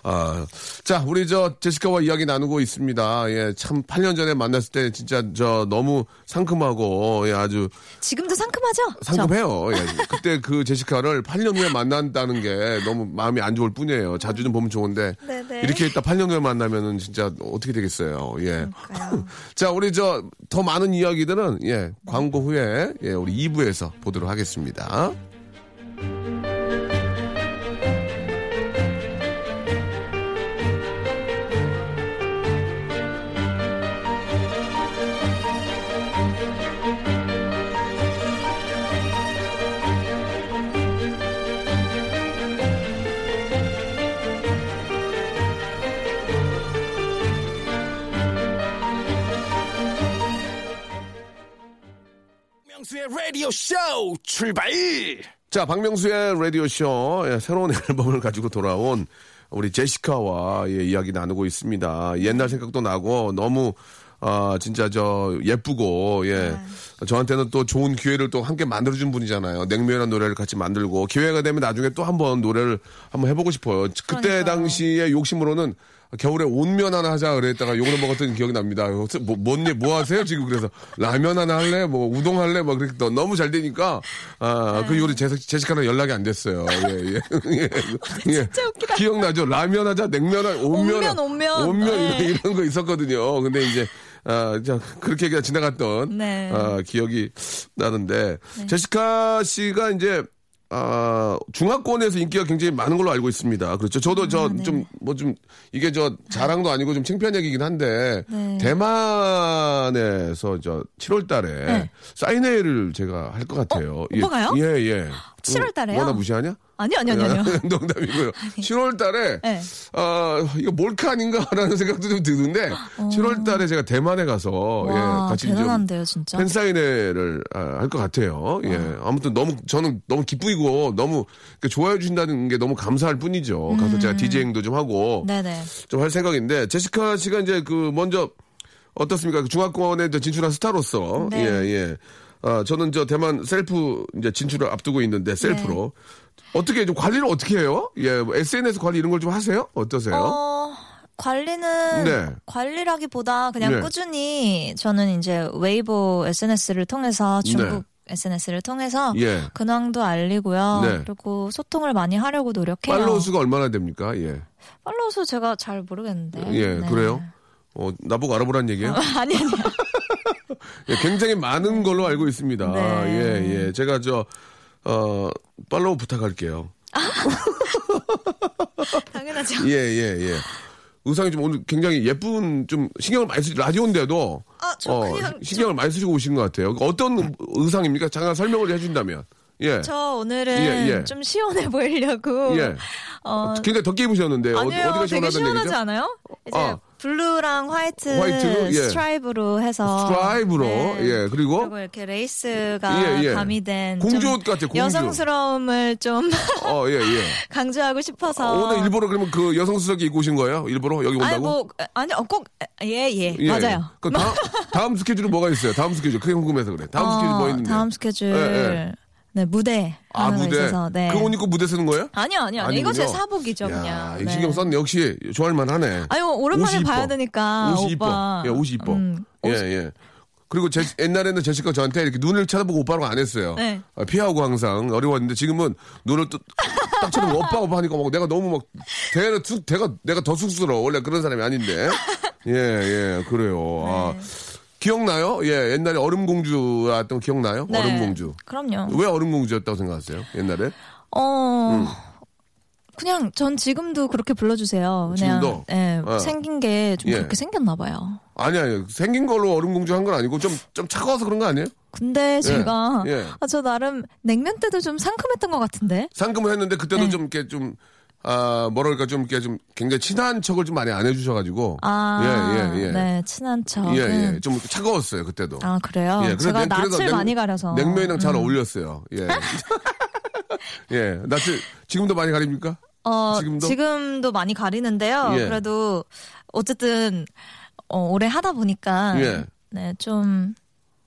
Speaker 1: 아, 자 우리 저 제시카와 이야기 나누고 있습니다. 예, 참 8년 전에 만났을 때 진짜 저 너무 상큼하고 예, 아주
Speaker 4: 지금도 상큼하죠?
Speaker 1: 상큼해요. 예. 그때 그 제시카를 8년 후에 만난다는 게 너무 마음이 안 좋을 뿐이에요. 자주 좀 보면 좋은데
Speaker 4: 네네.
Speaker 1: 이렇게 있다 8년 후에 만나면은 진짜 어떻게 되겠어요. 예. 자, 우리 저 더 많은 이야기들은 예, 광고 후에 예, 우리 2부에서 보도록 하겠습니다.
Speaker 3: 명수의 라디오 쇼 출발!
Speaker 1: 자, 박명수의 라디오 쇼 예, 새로운 앨범을 가지고 돌아온 우리 제시카와 예, 이야기 나누고 있습니다. 옛날 생각도 나고 너무 아 진짜 저 예쁘고 예 저한테는 또 좋은 기회를 또 함께 만들어 준 분이잖아요. 냉면이라는 노래를 같이 만들고 기회가 되면 나중에 또 한번 노래를 한번 해 보고 싶어요. 그때
Speaker 4: 그러니까요.
Speaker 1: 당시에 욕심으로는 겨울에 온면 하나 하자 그랬다가 욕을 먹었던 기억이 납니다. 뭐, 뭔, 일- 뭐 하세요 지금 그래서 라면 하나 할래? 뭐 우동 할래? 막 그렇게 또 너무 잘 되니까 아, 그 이후로 제, 제시카는 연락이 안 됐어요. 예, 예. 예. 예. 기억나죠? 라면 하자, 냉면 하자, 온면,
Speaker 4: 온면, 온면.
Speaker 1: 온면
Speaker 4: 네.
Speaker 1: 이런, 거 있었거든요. 근데 이제 아, 자, 그렇게 그냥 지나갔던
Speaker 4: 네.
Speaker 1: 아, 기억이 나는데 제시카 씨가 이제 아, 중화권에서 인기가 굉장히 많은 걸로 알고 있습니다. 그렇죠. 저도 저좀뭐좀 이게 저 자랑도 아니고 좀 창피한 얘기긴 한데
Speaker 4: 네.
Speaker 1: 대만에서 저 7월 달에
Speaker 4: 네.
Speaker 1: 사인회를 제가 할 것 같아요. 예,
Speaker 4: 오빠가요?
Speaker 1: 예, 예.
Speaker 4: 7월 달에요?
Speaker 1: 뭐나 무시하냐?
Speaker 4: 아니요, 아니요, 아니요.
Speaker 1: 농담이고요. 7월 달에,
Speaker 4: 네.
Speaker 1: 아, 이거 몰카 아닌가라는 생각도 좀 드는데, 7월 달에 제가 대만에 가서, 예,
Speaker 4: 와,
Speaker 1: 같이 좀
Speaker 4: 대단한데요, 진짜.
Speaker 1: 팬사인회를 아, 할것 같아요. 예. 아무튼 너무, 저는 너무 기쁘고, 너무 이렇게 좋아해 주신다는 게 너무 감사할 뿐이죠. 가서 제가 디제잉도 좀 하고,
Speaker 4: 음.
Speaker 1: 좀할 생각인데, 제시카 씨가 이제 그, 먼저, 어떻습니까? 그 중화권에 진출한 스타로서,
Speaker 4: 네.
Speaker 1: 예, 예. 아, 저는 저 대만 셀프 이제 진출을 앞두고 있는데, 셀프로. 어떻게, 좀 관리를 어떻게 해요? 예, 뭐 SNS 관리 이런 걸 좀 하세요? 어떠세요?
Speaker 4: 어, 관리는
Speaker 1: 네.
Speaker 4: 관리라기보다 그냥
Speaker 1: 네.
Speaker 4: 꾸준히 저는 이제 웨이보 SNS를 통해서 중국 SNS를 통해서
Speaker 1: 예.
Speaker 4: 근황도 알리고요.
Speaker 1: 네.
Speaker 4: 그리고 소통을 많이 하려고 노력해요.
Speaker 1: follow 수가 얼마나 됩니까? 예.
Speaker 4: follow 수 제가 잘 모르겠는데.
Speaker 1: 예,
Speaker 4: 네.
Speaker 1: 그래요? 어, 나보고 알아보란 얘기예요?
Speaker 4: 아니 아니요.
Speaker 1: 예, 굉장히 많은 걸로 알고 있습니다.
Speaker 4: 네.
Speaker 1: 예, 예. 제가 저, 어, 팔로우 부탁할게요.
Speaker 4: 당연하죠.
Speaker 1: 예, 예, 예. 의상이 좀 오늘 굉장히 예쁜, 좀 신경을 많이 쓰, 라디오인데도.
Speaker 4: 아, 저
Speaker 1: 어,
Speaker 4: 그냥
Speaker 1: 신경을 많이 쓰시고 오신 것 같아요. 어떤 의상입니까? 잠깐 설명을 해준다면. 예.
Speaker 4: 저 오늘은
Speaker 1: 예, 예.
Speaker 4: 좀 시원해 보이려고.
Speaker 1: 예.
Speaker 4: 어,
Speaker 1: 굉장히 덥게 입으셨는데. 어디,
Speaker 4: 아니요,
Speaker 1: 어디가
Speaker 4: 되게
Speaker 1: 시원하다는
Speaker 4: 시원하지
Speaker 1: 얘기죠?
Speaker 4: 않아요? 이제
Speaker 1: 아.
Speaker 4: blue랑
Speaker 1: white, white로? 예.
Speaker 4: stripe로 해서
Speaker 1: stripe로.
Speaker 4: 네.
Speaker 1: 예, 그리고.
Speaker 4: 그리고 이렇게 레이스가
Speaker 1: 예, 예.
Speaker 4: 가미된
Speaker 1: 공주 좀옷 같아요, 공주.
Speaker 4: 여성스러움을 좀
Speaker 1: 어, 예, 예.
Speaker 4: 강조하고 싶어서
Speaker 1: 오늘 일부러 그러면 그 여성스럽게 입고 오신 거예요? 일부러 여기 온다고?
Speaker 4: 아니 뭐 아니 꼭예예 예,
Speaker 1: 예.
Speaker 4: 맞아요.
Speaker 1: 그 다음, 다음 스케줄은 뭐가 있어요? 다음 스케줄. 그게 궁금해서 그래. 다음 스케줄 뭐 있는데?
Speaker 4: 다음 스케줄
Speaker 1: 예, 예.
Speaker 4: 네 무대
Speaker 1: 아, 무대.
Speaker 4: 있어서 네.
Speaker 1: 그옷 입고 무대 쓰는 거예요?
Speaker 4: 아니요 아니요 아니요. 이거 제. 사복이죠
Speaker 1: 야,
Speaker 4: 그냥.
Speaker 1: 이
Speaker 4: 네.
Speaker 1: 신경 썼네. 역시 좋아할만 하네.
Speaker 4: 아유 오랜만에 봐야. 되니까
Speaker 1: 옷이
Speaker 4: 오빠.
Speaker 1: 이뻐. 예, 옷이 이뻐.
Speaker 4: 음,
Speaker 1: 예, 예. 그리고 제, 옛날에는 제시카 저한테 이렇게 눈을 쳐다보고 오빠라고 안 했어요.
Speaker 4: 네.
Speaker 1: 아, 피하고 항상 어려웠는데 지금은 눈을 또, 딱 쳐다보고 오빠 오빠 하니까 막 내가 너무 막 대가, 쑥- 대가, 내가 더 쑥스러워. 원래 그런 사람이 아닌데. 예, 예, 그래요. 아, 기억나요? 예, 옛날에 얼음공주였던 거 기억나요?
Speaker 4: 네.
Speaker 1: 얼음공주.
Speaker 4: 그럼요.
Speaker 1: 왜 얼음공주였다고 생각하세요? 옛날에?
Speaker 4: 어.
Speaker 1: 음.
Speaker 4: 그냥 전 지금도 그렇게 불러주세요. 그냥
Speaker 1: 지금도?
Speaker 4: 예,
Speaker 1: 어.
Speaker 4: 생긴 게 좀
Speaker 1: 예.
Speaker 4: 그렇게 생겼나 봐요.
Speaker 1: 아니, 아니. 생긴 걸로 얼음공주 한 건 아니고 좀, 좀 차가워서 그런 거 아니에요?
Speaker 4: 근데 제가
Speaker 1: 예.
Speaker 4: 아, 저 나름 냉면 때도 좀 상큼했던 것 같은데.
Speaker 1: 상금을 했는데 그때도
Speaker 4: 네.
Speaker 1: 좀 이렇게 좀, 아, 뭐랄까 좀 이렇게 좀 굉장히 친한 척을 좀 많이 안 해주셔가지고.
Speaker 4: 아,
Speaker 1: 예, 예, 예.
Speaker 4: 네, 친한 척.
Speaker 1: 예, 예. 좀 차가웠어요, 그때도.
Speaker 4: 아 그래요?
Speaker 1: 예, 그래서
Speaker 4: 제가
Speaker 1: 냉- 그래서
Speaker 4: 낯을
Speaker 1: 냉-
Speaker 4: 많이 가려서.
Speaker 1: 냉면이랑 잘
Speaker 4: 음.
Speaker 1: 어울렸어요. 예. 예. 낯을, 지금도 많이 가립니까?
Speaker 4: 어,
Speaker 1: 지금도?
Speaker 4: 지금도? 많이 가리는데요.
Speaker 1: 예.
Speaker 4: 그래도 어쨌든 어, 오래 하다 보니까
Speaker 1: 예.
Speaker 4: 네, 좀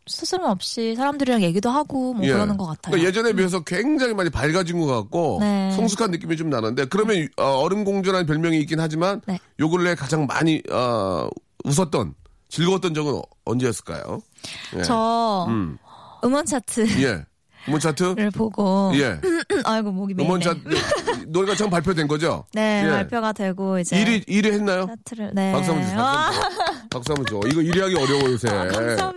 Speaker 4: 스스럼 없이 사람들이랑 얘기도 하고 뭐
Speaker 1: 예.
Speaker 4: 그러는 것 같아요.
Speaker 1: 그러니까 예전에 비해서 굉장히 많이 밝아진 것 같고
Speaker 4: 네.
Speaker 1: 성숙한 느낌이 좀 나는데 그러면 어, 얼음공주라는 별명이 있긴 하지만
Speaker 4: 네.
Speaker 1: 요 근래 가장 많이 어, 웃었던 즐거웠던 적은 언제였을까요? 예.
Speaker 4: 저
Speaker 1: 음.
Speaker 4: 음원 차트를
Speaker 1: 예. 음원 차트?
Speaker 4: 보고
Speaker 1: 예.
Speaker 4: 아이고 목이 메이네.
Speaker 1: 음원 차트 노래가 처음 발표된 거죠?
Speaker 4: 네,
Speaker 1: 예.
Speaker 4: 발표가 되고 이제
Speaker 1: 1위 1위 했나요?
Speaker 4: 차트를 네.
Speaker 1: 박수 한번 주세요.
Speaker 4: 아,
Speaker 1: 박수 한번 줘. 이거 1위 하기 어려워 요새.
Speaker 4: 감사합니다.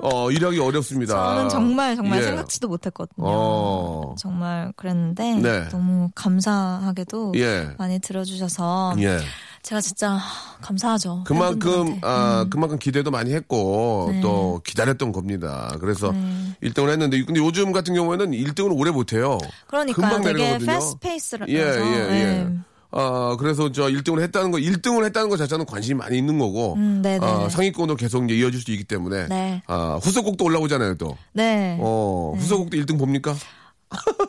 Speaker 1: 어, 1위 하기 어렵습니다.
Speaker 4: 저는 정말 정말
Speaker 1: 예.
Speaker 4: 생각지도 못했거든요.
Speaker 1: 어.
Speaker 4: 정말 그랬는데
Speaker 1: 네.
Speaker 4: 너무 감사하게도
Speaker 1: 예.
Speaker 4: 많이 들어주셔서
Speaker 1: 예.
Speaker 4: 제가 진짜 감사하죠.
Speaker 1: 그만큼. 아
Speaker 4: 음.
Speaker 1: 그만큼 기대도 많이 했고
Speaker 4: 네.
Speaker 1: 또 기다렸던 겁니다. 그래서
Speaker 4: 네.
Speaker 1: 1등을 했는데 근데 요즘 같은 경우에는 1등을 오래 못 해요.
Speaker 4: 그러니까 되게
Speaker 1: 내려가거든요.
Speaker 4: 패스트 페이스라서
Speaker 1: 예, 예, 예.
Speaker 4: 네.
Speaker 1: 아, 그래서 저 1등을 했다는 거, 1등을 했다는 것 자체는 관심이 많이 있는 거고,
Speaker 4: 음.
Speaker 1: 아, 상위권으로 계속 이제 이어질 수 있기 때문에,
Speaker 4: 네.
Speaker 1: 아, 후속곡도 올라오잖아요, 또.
Speaker 4: 네.
Speaker 1: 어, 후속곡도 1등 봅니까?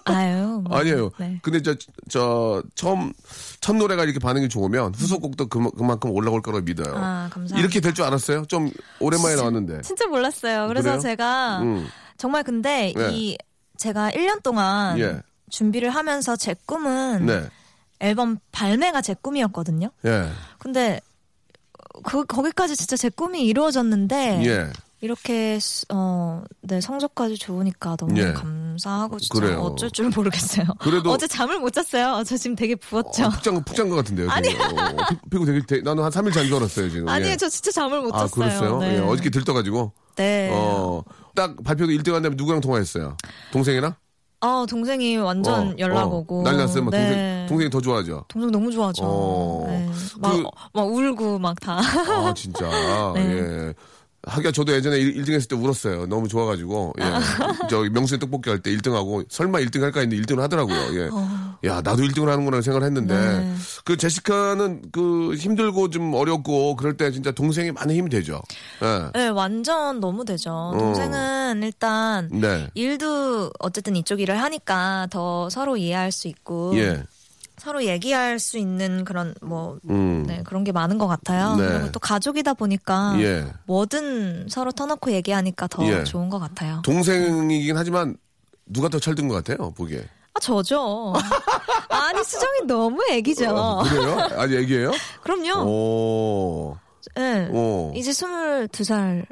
Speaker 4: 아유. 뭐.
Speaker 1: 아니에요.
Speaker 4: 네.
Speaker 1: 근데 저, 저, 처음, 첫 노래가 이렇게 반응이 좋으면 후속곡도 그, 그만큼 올라올 거라고 믿어요.
Speaker 4: 아, 감사합니다.
Speaker 1: 이렇게 될 줄 알았어요? 좀 오랜만에 나왔는데.
Speaker 4: 진짜 몰랐어요. 그래서
Speaker 1: 그래요?
Speaker 4: 제가
Speaker 1: 음.
Speaker 4: 정말 근데
Speaker 1: 네.
Speaker 4: 이 제가 1년 동안
Speaker 1: 예.
Speaker 4: 준비를 하면서 제 꿈은
Speaker 1: 네.
Speaker 4: 앨범 발매가 제 꿈이었거든요.
Speaker 1: 예.
Speaker 4: 근데 그 거기까지 진짜 제 꿈이 이루어졌는데
Speaker 1: 예.
Speaker 4: 이렇게 스- 어, 네, 성적까지 좋으니까 너무
Speaker 1: 예.
Speaker 4: 감사하고 진짜
Speaker 1: 그래요.
Speaker 4: 어쩔 줄 모르겠어요.
Speaker 1: 그래도-
Speaker 4: 어제 잠을 못 잤어요. 저 지금 되게 부었죠.
Speaker 1: 어, 푹잔, 푹잔 것 같은데요. 지금. 어, 피- 피고 되게, 되- 나는 한 3일 잔 줄 알았어요, 지금.
Speaker 4: 아니에요,
Speaker 1: 예.
Speaker 4: 저 진짜 잠을 못
Speaker 1: 아,
Speaker 4: 잤어요.
Speaker 1: 그랬어요?
Speaker 4: 네.
Speaker 1: 예, 어저께 들떠가지고.
Speaker 4: 네.
Speaker 1: 어, 딱 발표도 1등 한 다음에 누구랑 통화했어요? 동생이랑?
Speaker 4: 아, 동생이 완전
Speaker 1: 어,
Speaker 4: 연락
Speaker 1: 어.
Speaker 4: 오고.
Speaker 1: 난리 났어요. 막
Speaker 4: 네.
Speaker 1: 동생, 동생이 더 좋아하죠.
Speaker 4: 동생 너무 좋아하죠.
Speaker 1: 어.
Speaker 4: 네. 막,
Speaker 1: 그-
Speaker 4: 막 울고 막 다.
Speaker 1: 아, 진짜.
Speaker 4: 네.
Speaker 1: 예. 하기야 저도 예전에 1, 등 했을 때 울었어요. 너무 좋아가지고. 예. 저기 명수의 떡볶이 할 때 1등하고 설마 1등 할까 했는데 1등을 하더라고요. 예. 야, 나도 1등을 하는구나 생각을 했는데.
Speaker 4: 어. 네.
Speaker 1: 그 제시카는 그 힘들고 좀 어렵고 그럴 때 진짜 동생이 많은 힘이 되죠. 예.
Speaker 4: 네, 완전 너무 되죠. 동생은 일단
Speaker 1: 네.
Speaker 4: 일도 어쨌든 이쪽 일을 하니까 더 서로 이해할 수 있고
Speaker 1: 예.
Speaker 4: 서로 얘기할 수 있는 그런 뭐
Speaker 1: 음.
Speaker 4: 네, 그런 게 많은 것 같아요.
Speaker 1: 네.
Speaker 4: 그리고 또 가족이다 보니까
Speaker 1: 예.
Speaker 4: 뭐든 서로 터놓고 얘기하니까 더
Speaker 1: 예.
Speaker 4: 좋은 것 같아요.
Speaker 1: 동생이긴 하지만 누가 더 철든 것 같아요, 보기에.
Speaker 4: 아 저죠. 아니 수정이 너무 애기죠.
Speaker 1: 어, 그래요? 아직 얘기해요?
Speaker 4: 그럼요.
Speaker 1: 오.
Speaker 4: 네.
Speaker 1: 오.
Speaker 4: 이제 22살.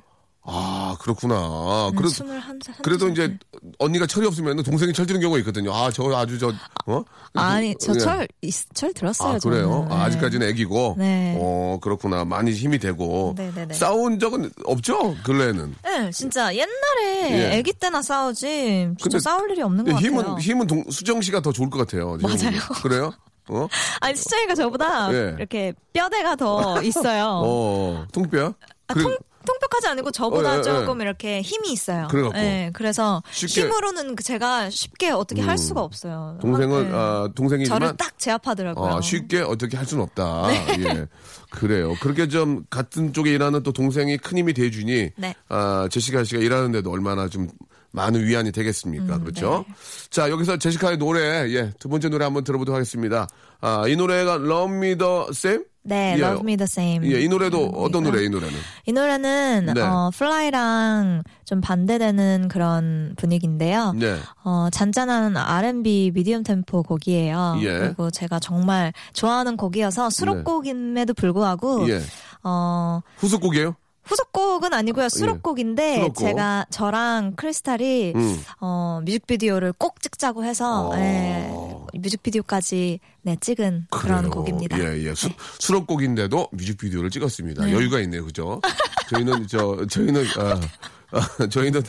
Speaker 1: 아, 그렇구나. 그래,
Speaker 4: 21살.
Speaker 1: 그래도 이제 언니가 철이 없으면 동생이 철드는 경우가 있거든요. 아, 저 아주 저, 어?
Speaker 4: 아니 저
Speaker 1: 예.
Speaker 4: 철철 들었어요.
Speaker 1: 아, 그래요? 아,
Speaker 4: 네.
Speaker 1: 아직까지는 애기고.
Speaker 4: 네.
Speaker 1: 어, 그렇구나. 많이 힘이 되고.
Speaker 4: 네네네.
Speaker 1: 싸운 적은 없죠? 근래에는.
Speaker 4: 네, 진짜 옛날에
Speaker 1: 예.
Speaker 4: 아기 때나 싸우지 진짜 싸울 일이 없는 것 같아요.
Speaker 1: 힘은, 힘은 동, 수정 씨가 더 좋을 것 같아요.
Speaker 4: 맞아요.
Speaker 1: 그래요? 어?
Speaker 4: 아니 수정이가 저보다
Speaker 1: 예.
Speaker 4: 이렇게 뼈대가 더 있어요.
Speaker 1: 어, 통뼈?
Speaker 4: 아,
Speaker 1: 그래-
Speaker 4: 통, 통뼈까지 아니고 저보다
Speaker 1: 어, 예, 예.
Speaker 4: 조금 이렇게 힘이 있어요.
Speaker 1: 그래갖고.
Speaker 4: 네, 그래서
Speaker 1: 쉽게-
Speaker 4: 힘으로는 그 제가 쉽게 어떻게 할
Speaker 1: 음.
Speaker 4: 수가 없어요.
Speaker 1: 동생은,
Speaker 4: 네.
Speaker 1: 아, 동생이지만.
Speaker 4: 저를 딱 제압하더라고요.
Speaker 1: 아, 쉽게 어떻게 할 수는 없다.
Speaker 4: 네.
Speaker 1: 예. 그래요. 그렇게 좀 같은 쪽에 일하는 또 동생이 큰 힘이 돼주니,
Speaker 4: 네.
Speaker 1: 아, 제시카 씨가 일하는데도 얼마나 좀 많은 위안이 되겠습니까?
Speaker 4: 음,
Speaker 1: 그렇죠?
Speaker 4: 네.
Speaker 1: 자, 여기서 제시카의 노래, 예, 두 번째 노래 한번 들어보도록 하겠습니다. 아, 이 노래가 Love Me the Same?
Speaker 4: 네,
Speaker 1: 예.
Speaker 4: Love Me the Same.
Speaker 1: 예, 이 노래도 어떤 노래, 이 노래는?
Speaker 4: 이 노래는
Speaker 1: 네.
Speaker 4: 어, Fly랑 좀 반대되는 그런 분위기인데요.
Speaker 1: 네.
Speaker 4: 어, 잔잔한 R&B medium tempo 곡이에요.
Speaker 1: 예.
Speaker 4: 그리고 제가 정말 좋아하는 곡이어서 수록곡임에도 불구하고
Speaker 1: 예.
Speaker 4: 어,
Speaker 1: 후속곡이에요?
Speaker 4: 후속곡은 아니고요. 수록곡인데
Speaker 1: 수록곡.
Speaker 4: 제가 저랑 크리스탈이
Speaker 1: 음.
Speaker 4: 어, 뮤직비디오를 꼭 찍자고 해서
Speaker 1: 어.
Speaker 4: 예, 뮤직비디오까지 네, 찍은 그런
Speaker 1: 그래요.
Speaker 4: 곡입니다.
Speaker 1: 예, 예. 수,
Speaker 4: 네.
Speaker 1: 수록곡인데도 뮤직비디오를 찍었습니다. 여유가 있네요. 그죠? 저희는, 저, 저희는, 아, 아, 저희는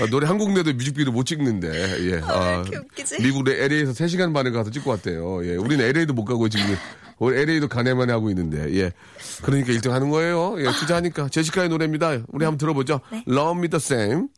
Speaker 1: 아, 노래 한 곡 내도 뮤직비디오 못 찍는데, 예. 아,
Speaker 4: 이렇게 웃기지?
Speaker 1: 미국 LA에서 3시간 반을 가서 찍고 왔대요. 예. 우리는 LA도 못 가고 지금, LA도 가네만 하고 있는데, 예. 그러니까 1등 하는 거예요. 예. 투자하니까. 제시카의 노래입니다. 우리 한번 들어보죠.
Speaker 4: 네.
Speaker 1: Love Me the Same.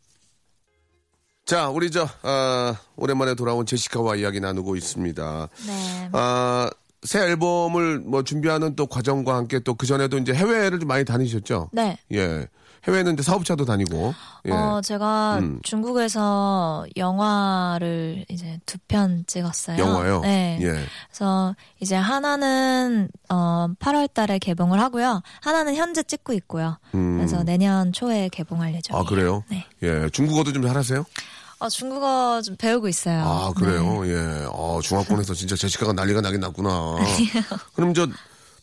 Speaker 1: 자, 우리 저, 아, 오랜만에 돌아온 제시카와 이야기 나누고 있습니다.
Speaker 4: 네.
Speaker 1: 아, 새 앨범을 뭐 준비하는 또 과정과 함께 또 그전에도 이제 해외를 좀 많이 다니셨죠?
Speaker 4: 네.
Speaker 1: 예. 해외는 이제 사업차도 다니고. 예.
Speaker 4: 어, 제가
Speaker 1: 음.
Speaker 4: 중국에서 영화를 이제 두 편 찍었어요.
Speaker 1: 영화요?
Speaker 4: 네.
Speaker 1: 예.
Speaker 4: 그래서 이제 하나는 어 8월 달에 개봉을 하고요. 하나는 현재 찍고 있고요.
Speaker 1: 음.
Speaker 4: 그래서 내년 초에 개봉할 예정이에요.
Speaker 1: 아, 그래요?
Speaker 4: 네.
Speaker 1: 예. 중국어도 좀 잘하세요?
Speaker 4: 어, 중국어 좀 배우고 있어요.
Speaker 1: 아,
Speaker 4: 네.
Speaker 1: 그래요? 예. 어, 중화권에서 진짜 제시카가 난리가 나긴 났구나. 그럼 저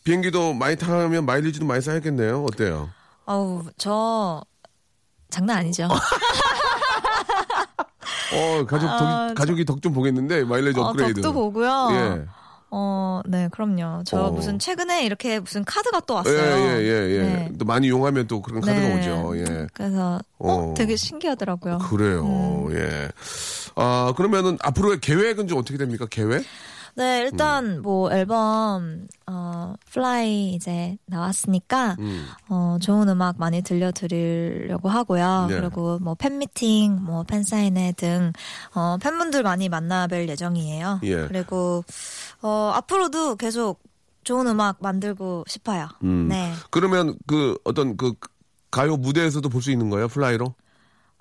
Speaker 1: 비행기도 많이 타면 마일리지도 많이 쌓였겠네요. 어때요?
Speaker 4: 어우, 저 장난 아니죠.
Speaker 1: 어, 가족,
Speaker 4: 아,
Speaker 1: 덕, 가족이 덕 좀 보겠는데, 마일리지
Speaker 4: 어,
Speaker 1: 업그레이드.
Speaker 4: 덕도 보고요.
Speaker 1: 예.
Speaker 4: 어, 네, 그럼요. 저
Speaker 1: 어.
Speaker 4: 무슨 최근에 이렇게 무슨 카드가 또
Speaker 1: 예,
Speaker 4: 왔어요.
Speaker 1: 예, 예, 예.
Speaker 4: 네.
Speaker 1: 또 많이 이용하면 또 그런 카드가
Speaker 4: 네.
Speaker 1: 오죠. 예.
Speaker 4: 그래서 어,
Speaker 1: 어.
Speaker 4: 되게 신기하더라고요.
Speaker 1: 그래요.
Speaker 4: 음.
Speaker 1: 예. 아, 그러면은 앞으로의 계획은 좀 어떻게 됩니까? 계획?
Speaker 4: 네, 일단
Speaker 1: 음.
Speaker 4: 뭐 앨범 어 Fly 이제 나왔으니까
Speaker 1: 음.
Speaker 4: 어 좋은 음악 많이 들려드리려고 하고요.
Speaker 1: 네.
Speaker 4: 그리고 뭐 팬미팅, 뭐 팬사인회 등어 팬분들 많이 만나뵐 예정이에요.
Speaker 1: 예.
Speaker 4: 그리고 어 앞으로도 계속 좋은 음악 만들고 싶어요.
Speaker 1: 음.
Speaker 4: 네.
Speaker 1: 그러면 그 어떤 그 가요 무대에서도 볼 수 있는 거예요? Fly로?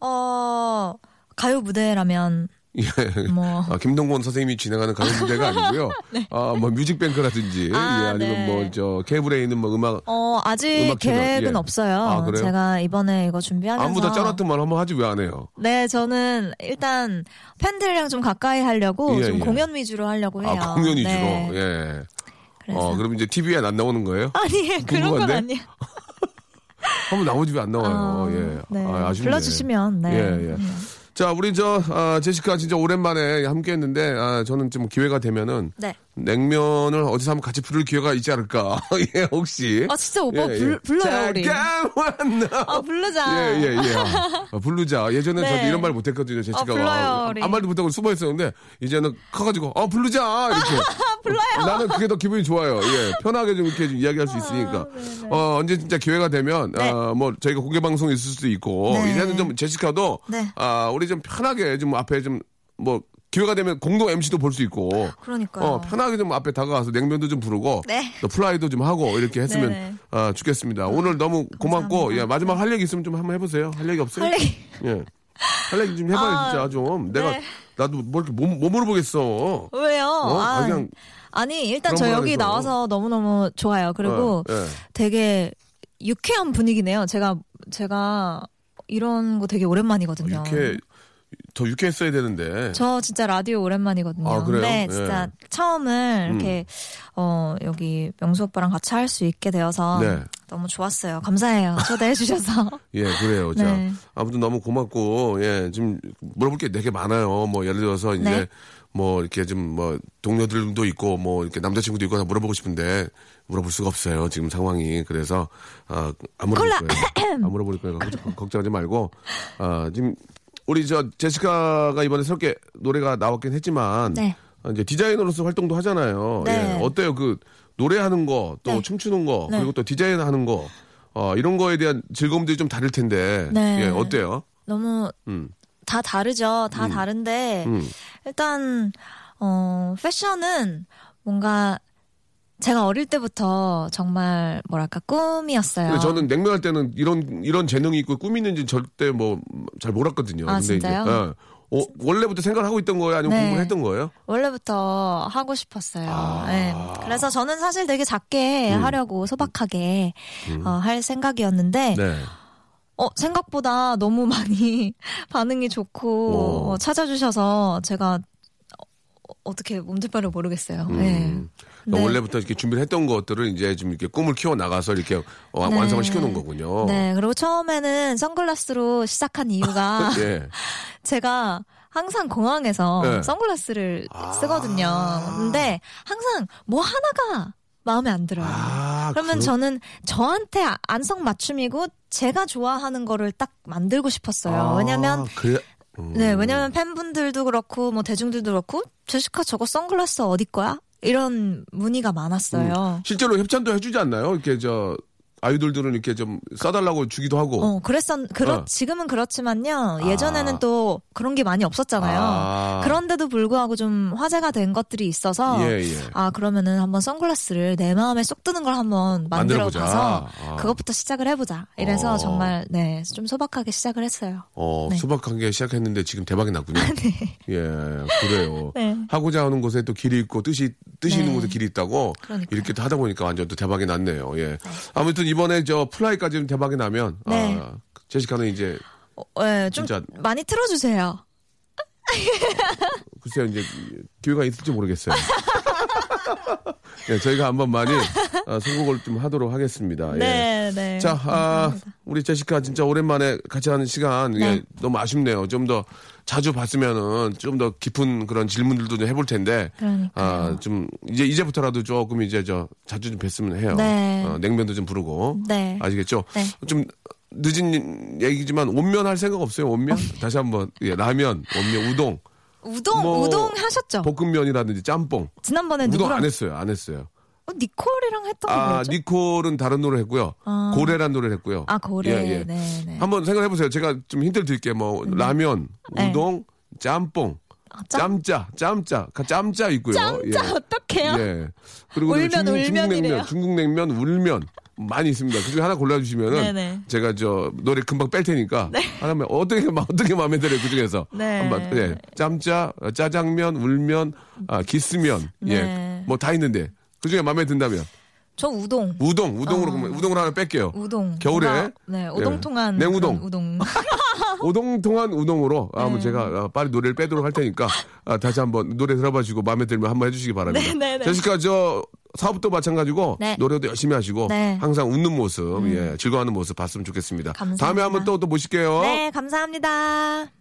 Speaker 4: 어 가요 무대라면
Speaker 1: 예.
Speaker 4: 뭐
Speaker 1: 아, 김동건 선생님이 진행하는 가요 무대가 아니고요. 아, 뭐 뮤직뱅크라든지
Speaker 4: 네. 아,
Speaker 1: 예, 아니면
Speaker 4: 네.
Speaker 1: 뭐저 케이블에 있는 뭐 음악
Speaker 4: 어, 아직
Speaker 1: 음악
Speaker 4: 계획은
Speaker 1: 예.
Speaker 4: 없어요.
Speaker 1: 아, 그래요?
Speaker 4: 제가 이번에 이거 준비하면서
Speaker 1: 아무도 짜놨던 말 한번 하지 왜 안 해요?
Speaker 4: 네, 저는 일단 팬들이랑 좀 가까이 하려고
Speaker 1: 예,
Speaker 4: 좀
Speaker 1: 예.
Speaker 4: 공연 위주로 하려고 해요.
Speaker 1: 아, 공연 위주로.
Speaker 4: 네.
Speaker 1: 예.
Speaker 4: 그래서
Speaker 1: 어, 그럼 이제 TV에 안 나오는 거예요?
Speaker 4: 아니 그런 건? 아니에요.
Speaker 1: 한번 나오지 왜안 나와요?
Speaker 4: 아,
Speaker 1: 예.
Speaker 4: 네.
Speaker 1: 아, 아쉽네.
Speaker 4: 불러주시면 네.
Speaker 1: 예, 예.
Speaker 4: 음.
Speaker 1: 자, 우리 저 아, 제시카 진짜 오랜만에 함께 했는데 아, 저는 좀 기회가 되면은
Speaker 4: 네.
Speaker 1: 냉면을 어디서 한번 같이 부를 기회가 있지 않을까? 예, 혹시.
Speaker 4: 아 진짜 오빠
Speaker 1: 예,
Speaker 4: 불,
Speaker 1: 예.
Speaker 4: 불러요 우리.
Speaker 1: 잠깐만 나.
Speaker 4: 아 부르자.
Speaker 1: 예, 예, 예. 아, 부르자. 예전에
Speaker 4: 네.
Speaker 1: 저도 이런 말 못했거든요, 제시카가.
Speaker 4: 어, 불러요, 우리.
Speaker 1: 아무 말도 못하고 숨어 있었는데, 이제는 커가지고, 어, 부르자! 이렇게.
Speaker 4: 불러요.
Speaker 1: 나는 그게 더 기분이 좋아요. 예. 편하게 좀 이렇게 좀 이야기할 수 있으니까. 어, 언제 진짜 기회가 되면,
Speaker 4: 네.
Speaker 1: 어, 뭐, 저희가 공개방송이 있을 수도 있고,
Speaker 4: 네.
Speaker 1: 이제는 좀 제시카도,
Speaker 4: 네.
Speaker 1: 아, 우리 좀 편하게 좀 앞에 좀, 뭐, 기회가 되면 공동 MC도 볼 수 있고,
Speaker 4: 그러니까요.
Speaker 1: 어, 편하게 좀 앞에 다가가서 냉면도 좀 부르고,
Speaker 4: 네.
Speaker 1: 또 Fly도 좀 하고, 이렇게 했으면. 아, 좋겠습니다. 오늘 너무 고맙고,
Speaker 4: 감사합니다.
Speaker 1: 예, 마지막 할 얘기 있으면 좀 한번 해보세요. 할 얘기 없어요?
Speaker 4: 할 얘기.
Speaker 1: 예. 할 얘기 좀 해봐요,
Speaker 4: 아,
Speaker 1: 진짜 좀. 내가,
Speaker 4: 네.
Speaker 1: 나도 뭐 이렇게 뭐, 뭐 물어보겠어.
Speaker 4: 왜요?
Speaker 1: 어?
Speaker 4: 아,
Speaker 1: 아, 그냥
Speaker 4: 아니 일단
Speaker 1: 저거
Speaker 4: 여기
Speaker 1: 안에서.
Speaker 4: 나와서 너무 너무 좋아요. 그리고
Speaker 1: 예, 예.
Speaker 4: 되게 유쾌한 분위기네요. 제가 제가 이런 거 되게 오랜만이거든요.
Speaker 1: 이렇게 더 유쾌했어야 되는데.
Speaker 4: 저 진짜 라디오 오랜만이거든요.
Speaker 1: 아, 그래요? 예.
Speaker 4: 진짜 처음을 이렇게 어 여기 명수 오빠랑 같이 할 수 있게 되어서
Speaker 1: 네.
Speaker 4: 너무 좋았어요. 감사해요. 초대해 주셔서.
Speaker 1: 예, 그래요. 자,
Speaker 4: 네.
Speaker 1: 아무튼 너무 고맙고, 예, 지금 물어볼 게 되게 많아요. 뭐, 예를 들어서 이제,
Speaker 4: 네.
Speaker 1: 뭐, 이렇게 좀, 뭐, 동료들도 있고, 뭐, 이렇게 남자친구도 있고, 다 물어보고 싶은데, 물어볼 수가 없어요. 지금 상황이. 그래서, 아, 안 물어볼 거예요. 안 물어볼 거예요. 걱정- 걱정하지 말고, 아, 지금, 우리 저, 제시카가 이번에 새롭게 노래가 나왔긴 했지만,
Speaker 4: 네.
Speaker 1: 아, 이제 디자이너로서 활동도 하잖아요.
Speaker 4: 네.
Speaker 1: 예, 어때요? 그, 노래하는 거, 또
Speaker 4: 네.
Speaker 1: 춤추는 거,
Speaker 4: 네.
Speaker 1: 그리고 또 디자인 하는 거, 어, 이런 거에 대한 즐거움들이 좀 다를 텐데,
Speaker 4: 네.
Speaker 1: 예, 어때요?
Speaker 4: 너무
Speaker 1: 음,
Speaker 4: 다 다르죠. 다 다른데
Speaker 1: 음.
Speaker 4: 일단 어 패션은 뭔가 제가 어릴 때부터 정말 뭐랄까 꿈이었어요.
Speaker 1: 저는 냉면할 때는 이런, 이런 재능이 있고 꿈이 있는지 절대 뭐, 잘 몰랐거든요.
Speaker 4: 아,
Speaker 1: 근데
Speaker 4: 진짜요?
Speaker 1: 이제, 예. 어, 원래부터 생각을 하고 있던 거예요? 아니면
Speaker 4: 네.
Speaker 1: 공부를 했던 거예요?
Speaker 4: 원래부터 하고 싶었어요.
Speaker 1: 아.
Speaker 4: 네. 그래서 저는 사실 되게 작게
Speaker 1: 음.
Speaker 4: 하려고 소박하게 어, 할 생각이었는데
Speaker 1: 네.
Speaker 4: 어, 생각보다 너무 많이 반응이 좋고
Speaker 1: 오.
Speaker 4: 어, 찾아주셔서 제가 어, 어떻게 몸둘바를 모르겠어요. 네.
Speaker 1: 음. 그러니까
Speaker 4: 네.
Speaker 1: 원래부터 이렇게 준비를 했던 것들을 이제 좀 이렇게 꿈을 키워 나가서 이렇게 어,
Speaker 4: 네.
Speaker 1: 완성을 시켜놓은 거군요.
Speaker 4: 네, 그리고 처음에는 선글라스로 시작한 이유가
Speaker 1: 예.
Speaker 4: 제가 항상 공항에서
Speaker 1: 네.
Speaker 4: 선글라스를
Speaker 1: 아.
Speaker 4: 쓰거든요. 근데 항상 뭐 하나가 마음에 안 들어요.
Speaker 1: 아,
Speaker 4: 그러면
Speaker 1: 그렇-
Speaker 4: 저는 저한테 안성 맞춤이고 제가 좋아하는 거를 딱 만들고 싶었어요.
Speaker 1: 아,
Speaker 4: 왜냐면
Speaker 1: 그래. 음.
Speaker 4: 네, 왜냐면 팬분들도 그렇고 뭐 대중들도 그렇고 제시카 저거 선글라스 어디 거야? 이런 문의가 많았어요.
Speaker 1: 실제로 협찬도 해주지 않나요? 이렇게 저 아이돌들은 이렇게 좀 써달라고 주기도 하고.
Speaker 4: 어, 그랬었, 그렇,
Speaker 1: 어.
Speaker 4: 지금은 그렇지만요. 예전에는
Speaker 1: 아.
Speaker 4: 또 그런 게 많이 없었잖아요.
Speaker 1: 아.
Speaker 4: 그런데도 불구하고 좀 화제가 된 것들이 있어서.
Speaker 1: 예, 예.
Speaker 4: 아, 그러면은 한번 선글라스를 내 마음에 쏙 드는 걸 한번 만들어. 봐서
Speaker 1: 아.
Speaker 4: 그것부터 시작을 해보자. 이래서
Speaker 1: 어.
Speaker 4: 정말, 네, 좀 소박하게 시작을 했어요.
Speaker 1: 어,
Speaker 4: 네.
Speaker 1: 수박하게 시작했는데 지금 대박이 났군요. 예, 그래요.
Speaker 4: 네.
Speaker 1: 하고자 하는 곳에 또 길이 있고 뜻이 뜻이
Speaker 4: 네.
Speaker 1: 있는 곳에 길이 있다고
Speaker 4: 그러니까요.
Speaker 1: 이렇게 또 하다 보니까 완전 또 대박이 났네요. 예. 아무튼 이번에 저 Fly까지 좀 대박이 나면
Speaker 4: 네.
Speaker 1: 아, 제시카는 이제
Speaker 4: 어, 네, 좀
Speaker 1: 진짜-
Speaker 4: 많이 틀어주세요.
Speaker 1: 글쎄요 이제 기회가 있을지 모르겠어요. 네, 저희가 한번 많이 아, 선곡을 좀 하도록 하겠습니다. 예.
Speaker 4: 네, 네.
Speaker 1: 자, 아, 우리 제시카 진짜 오랜만에 같이 하는 시간 예,
Speaker 4: 네.
Speaker 1: 너무 아쉽네요. 좀 더 자주 봤으면은 좀 더 깊은 그런 질문들도 좀 해볼 텐데. 아, 좀 이제 이제부터라도 조금 이제 저 자주 좀 뵀으면 해요.
Speaker 4: 네.
Speaker 1: 어, 냉면도 좀 부르고
Speaker 4: 네.
Speaker 1: 아시겠죠?
Speaker 4: 네.
Speaker 1: 좀 늦은 얘기지만 온면 할 생각 없어요. 온면 다시 한번 예, 라면, 온면, 우동,
Speaker 4: 우동,
Speaker 1: 뭐,
Speaker 4: 우동 하셨죠?
Speaker 1: 볶음면이라든지 짬뽕.
Speaker 4: 지난번에
Speaker 1: 우동
Speaker 4: 누구랑?
Speaker 1: 안 했어요. 안 했어요.
Speaker 4: 어, 니콜이랑 했던 거
Speaker 1: 아,
Speaker 4: 뭐였죠?
Speaker 1: 니콜은 다른 노래 했고요.
Speaker 4: 아.
Speaker 1: 고래란 노래 했고요.
Speaker 4: 아, 고래.
Speaker 1: 예, 예.
Speaker 4: 네, 네.
Speaker 1: 한번 생각해 보세요. 제가 좀 힌트를 드릴게요. 뭐 라면,
Speaker 4: 네.
Speaker 1: 우동, 짬뽕,
Speaker 4: 아, 짬-
Speaker 1: 짬짜, 짬짜, 가- 짬짜 있고요.
Speaker 4: 짬짜 어떡해요?
Speaker 1: 예. 그리고
Speaker 4: 울면,
Speaker 1: 중국, 중국
Speaker 4: 울면이래요.
Speaker 1: 냉면, 중국 냉면, 울면 많이 있습니다. 그중에 하나 골라주시면은
Speaker 4: 네네.
Speaker 1: 제가 저 노래 금방 뺄 테니까 하나만 어떻게 마- 어떻게 마음에 들어요 그 중에서
Speaker 4: 네.
Speaker 1: 한번 예. 짬짜, 어, 짜장면, 울면, 아, 기스면,
Speaker 4: 네.
Speaker 1: 예, 뭐 다 있는데 그 중에 마음에 든다면
Speaker 4: 저 우동.
Speaker 1: 우동, 우동으로
Speaker 4: 어.
Speaker 1: 우동으로 하나 뺄게요.
Speaker 4: 우동.
Speaker 1: 겨울에
Speaker 4: 뭔가, 네, 우동통한
Speaker 1: 예. 냉우동.
Speaker 4: 우동.
Speaker 1: 오동통한 우동으로 아, 한번
Speaker 4: 네.
Speaker 1: 제가 아, 빨리 노래를 빼도록 할 테니까 아, 다시 한번 노래 들어봐주시고 마음에 들면 한번 해주시기 바랍니다.
Speaker 4: 네, 네, 네.
Speaker 1: 제시카 저 사업도 마찬가지고
Speaker 4: 네.
Speaker 1: 노래도 열심히 하시고
Speaker 4: 네. 음.
Speaker 1: 항상 웃는 모습, 예, 즐거워하는 모습 봤으면 좋겠습니다.
Speaker 4: 감사합니다.
Speaker 1: 다음에 한번 또또 모실게요.
Speaker 4: 네, 감사합니다.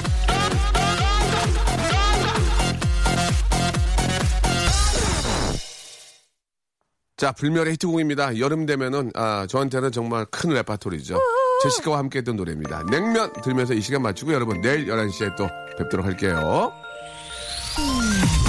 Speaker 1: 자, 불멸의 히트곡입니다. 여름 되면은, 아, 저한테는 정말 큰 레파토리죠. 제시카와 함께 했던 노래입니다. 냉면 들면서 이 시간 맞추고 여러분 내일 11시에 또 뵙도록 할게요.
Speaker 4: 음.